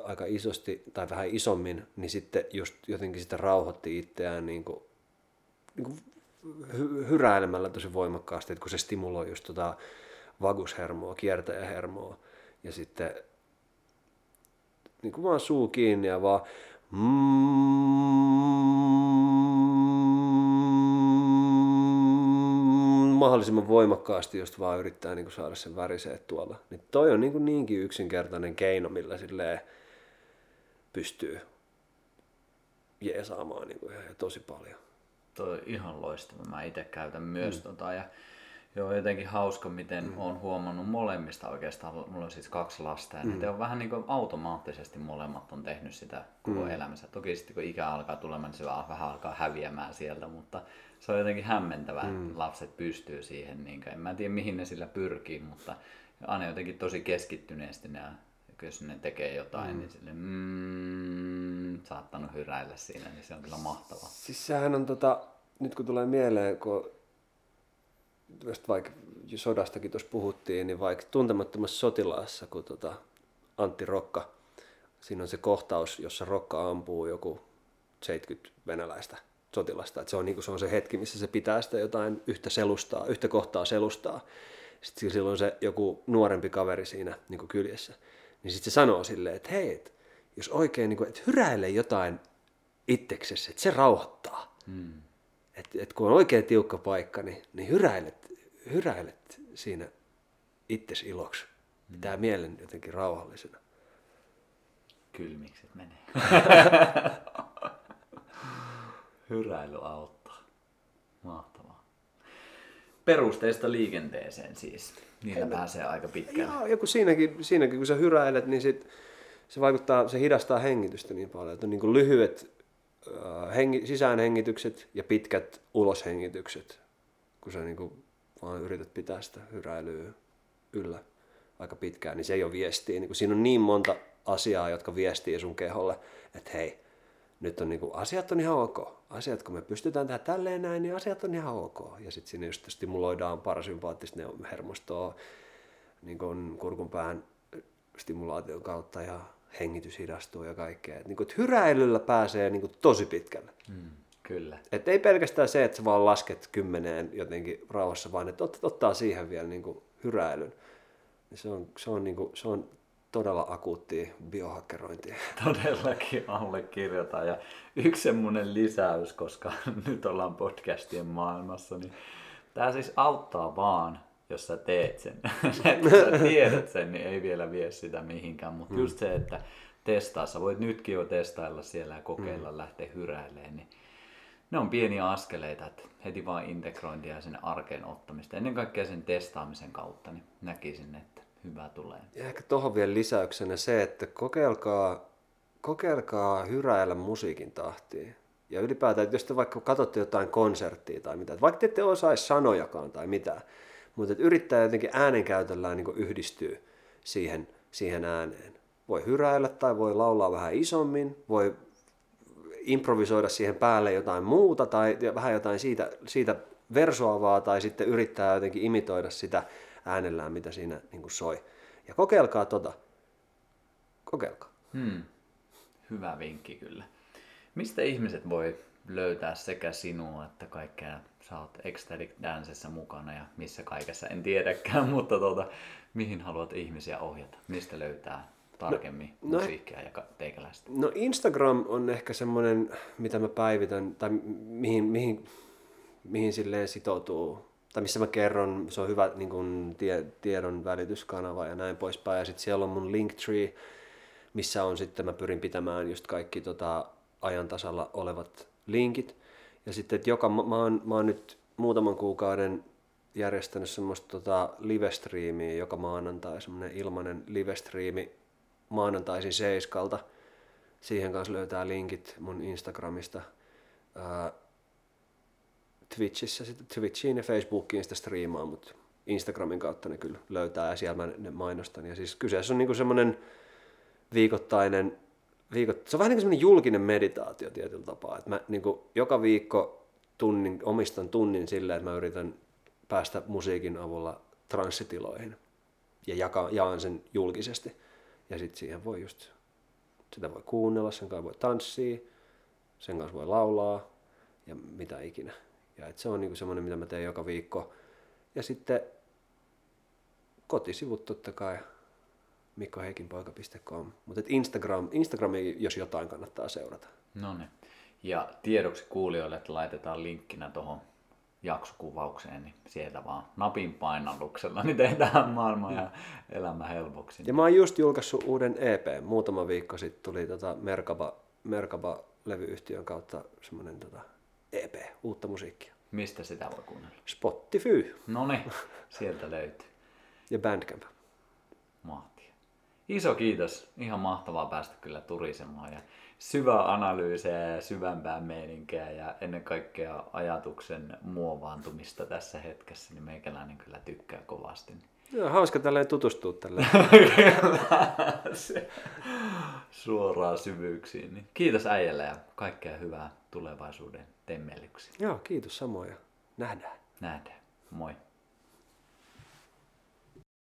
aika isosti tai vähän isommin, niin sitten just jotenkin sitä rauhoitti itseään niin kuin, niin kuin hy, hyräilemällä tosi voimakkaasti, että kun se stimuloi just tota vagushermoa, kiertäjähermoa, ja sitten niin kuin vaan suu kiinni ja vaan mahdollisimman voimakkaasti just vaan yrittää niin kuin saada sen väriseet tuolla. Niin toi on niin kuin niinkin yksinkertainen keino, millä silleen pystyy jeesaamaan niin kuin ihan tosi paljon. Toi on ihan loistava. Mä itse käytän myös mm. tota ja Joo, jotenkin hauska, miten mm. olen huomannut molemmista oikeastaan. Mulla on siis kaksi lasta ja mm. ne on vähän niin kuin automaattisesti molemmat on tehnyt sitä koko mm. elämänsä. Toki sitten kun ikä alkaa tulemaan, niin se vähän alkaa häviämään sieltä, mutta se on jotenkin hämmentävää, mm. että lapset pystyy siihen. Niin kuin, en mä tiedä mihin ne sillä pyrkii, mutta aina jotenkin tosi keskittyneesti ne jos ne tekee jotain, mm. niin sille mm, saattanut hyräillä siinä, niin se on kyllä mahtavaa. Siis sehän on tota, nyt kun tulee mieleen, kun vaikka sodastakin tuossa puhuttiin, niin vaikka tuntemattomassa sotilaassa, kun tota Antti Rokka, siinä on se kohtaus, jossa Rokka ampuu joku 70 venäläistä sotilasta. Et se, on, niin se on se hetki, missä se pitää sitä jotain yhtä selustaa, yhtä kohtaa selustaa. Sitten silloin se joku nuorempi kaveri siinä niin kyljessä. Niin sitten se sanoo silleen, että hei, et, jos oikein niin kuin, hyräile jotain itseksesi, että se rauhoittaa. Hmm että et kun on oikein tiukka paikka, niin, niin hyräilet, hyräilet siinä itses iloksi. Pitää mm. mielen jotenkin rauhallisena. Kylmikset menee. Hyräily auttaa. Mahtavaa. Perusteista liikenteeseen siis. Niillä Hei, pääsee aika pitkään. Joo, joku siinäkin, siinäkin kun sä hyräilet, niin sit se vaikuttaa, se hidastaa hengitystä niin paljon. Että on niin kuin lyhyet hengi, sisäänhengitykset ja pitkät uloshengitykset, kun sä niin vaan yrität pitää sitä hyräilyä yllä aika pitkään, niin se ei ole viestiä. Niin siinä on niin monta asiaa, jotka viestii sun keholle, että hei, nyt on niin kuin, asiat on ihan ok. Asiat, kun me pystytään tehdä tälleen näin, niin asiat on ihan ok. Ja sitten siinä just stimuloidaan parasympaattista hermostoa niin kuin kurkunpään stimulaation kautta ja hengitys hidastuu ja kaikkea. Et, niin kuin, että hyräilyllä pääsee niin kuin, tosi pitkälle. Mm, kyllä. Et ei pelkästään se, että sä vaan lasket kymmeneen jotenkin rauhassa, vaan että ot, ottaa siihen vielä niin kuin, hyräilyn. Se on, se on, niin kuin, se on todella akuuttia biohakkerointia. Todellakin allekirjoitan. Ja yksi semmoinen lisäys, koska nyt ollaan podcastien maailmassa, niin tämä siis auttaa vaan, jos sä teet sen. että sä tiedät sen, niin ei vielä vie sitä mihinkään. Mutta mm. just se, että testaa, sä voit nytkin jo testailla siellä ja kokeilla, mm. lähteä hyräilemään, niin ne on pieniä askeleita, että heti vaan integrointia ja sinne arkeen ottamista. Ennen kaikkea sen testaamisen kautta, niin näkisin, että hyvä tulee. Ja ehkä tuohon vielä lisäyksenä se, että kokeilkaa, kokeilkaa hyräillä musiikin tahtiin. Ja ylipäätään, että jos te vaikka katsotte jotain konserttia tai mitä, vaikka te ette osaisi sanojakaan tai mitään, mutta yrittää jotenkin äänenkäytöllään niin yhdistyä siihen, siihen ääneen. Voi hyräillä tai voi laulaa vähän isommin, voi improvisoida siihen päälle jotain muuta tai vähän jotain siitä, siitä versoavaa tai sitten yrittää jotenkin imitoida sitä äänellään, mitä siinä niin kuin soi. Ja kokeilkaa tota. Kokeilkaa. Hmm. Hyvä vinkki kyllä. Mistä ihmiset voi löytää sekä sinua että kaikkea, sä oot Ecstatic Dancessa mukana ja missä kaikessa, en tiedäkään, mutta tuota, mihin haluat ihmisiä ohjata? Mistä löytää tarkemmin no, no musiikkia ja teikäläistä? No Instagram on ehkä semmoinen, mitä mä päivitän, tai mihin, mihin, mihin silleen sitoutuu, tai missä mä kerron, se on hyvä niin kun, tie, tiedon välityskanava ja näin poispäin. Ja sitten siellä on mun Linktree, missä on sitten, mä pyrin pitämään just kaikki tota, ajan tasalla olevat linkit. Ja sitten, että joka, mä, mä, oon, mä oon nyt muutaman kuukauden järjestänyt semmoista tota, live-striimiä joka maanantai, semmoinen ilmainen live-striimi maanantaisin seiskalta. Siihen kanssa löytää linkit mun Instagramista. Ää, Twitchissä, Twitchiin ja Facebookiin sitä striimaa, mutta Instagramin kautta ne kyllä löytää ja siellä mä ne mainostan. Ja siis kyseessä on niinku semmoinen viikoittainen, viikot, se on vähän niin kuin semmoinen julkinen meditaatio tietyllä tapaa. Että mä niinku joka viikko tunnin, omistan tunnin silleen, että mä yritän päästä musiikin avulla transsitiloihin ja jaka, jaan sen julkisesti. Ja sitten siihen voi just, sitä voi kuunnella, sen kanssa voi tanssia, sen kanssa voi laulaa ja mitä ikinä. Ja et se on niinku semmoinen, mitä mä teen joka viikko. Ja sitten kotisivut totta kai, mikkoheikinpoika.com. Mutta Instagram, Instagrami, jos jotain kannattaa seurata. No niin. Ja tiedoksi kuulijoille, että laitetaan linkkinä tuohon jaksokuvaukseen, niin sieltä vaan napin painalluksella niin tehdään maailma ja elämä helpoksi. Ja mä oon just julkaissut uuden EP. Muutama viikko sitten tuli tota Merkaba, Merkaba levyyhtiön kautta semmoinen tota EP, uutta musiikkia. Mistä sitä voi kuunnella? Spotify. No niin, sieltä löytyy. ja Bandcamp. Mahtia. Iso kiitos. Ihan mahtavaa päästä kyllä turisemaan ja syvää analyysiä ja syvempää meininkiä ja ennen kaikkea ajatuksen muovaantumista tässä hetkessä, niin meikäläinen kyllä tykkää kovasti. Joo, hauska tälleen tutustua tälle. Suoraan syvyyksiin. Niin kiitos äijälle ja kaikkea hyvää tulevaisuuden temmelyksiin. Joo, kiitos samoin nähdään. Nähdään. Moi.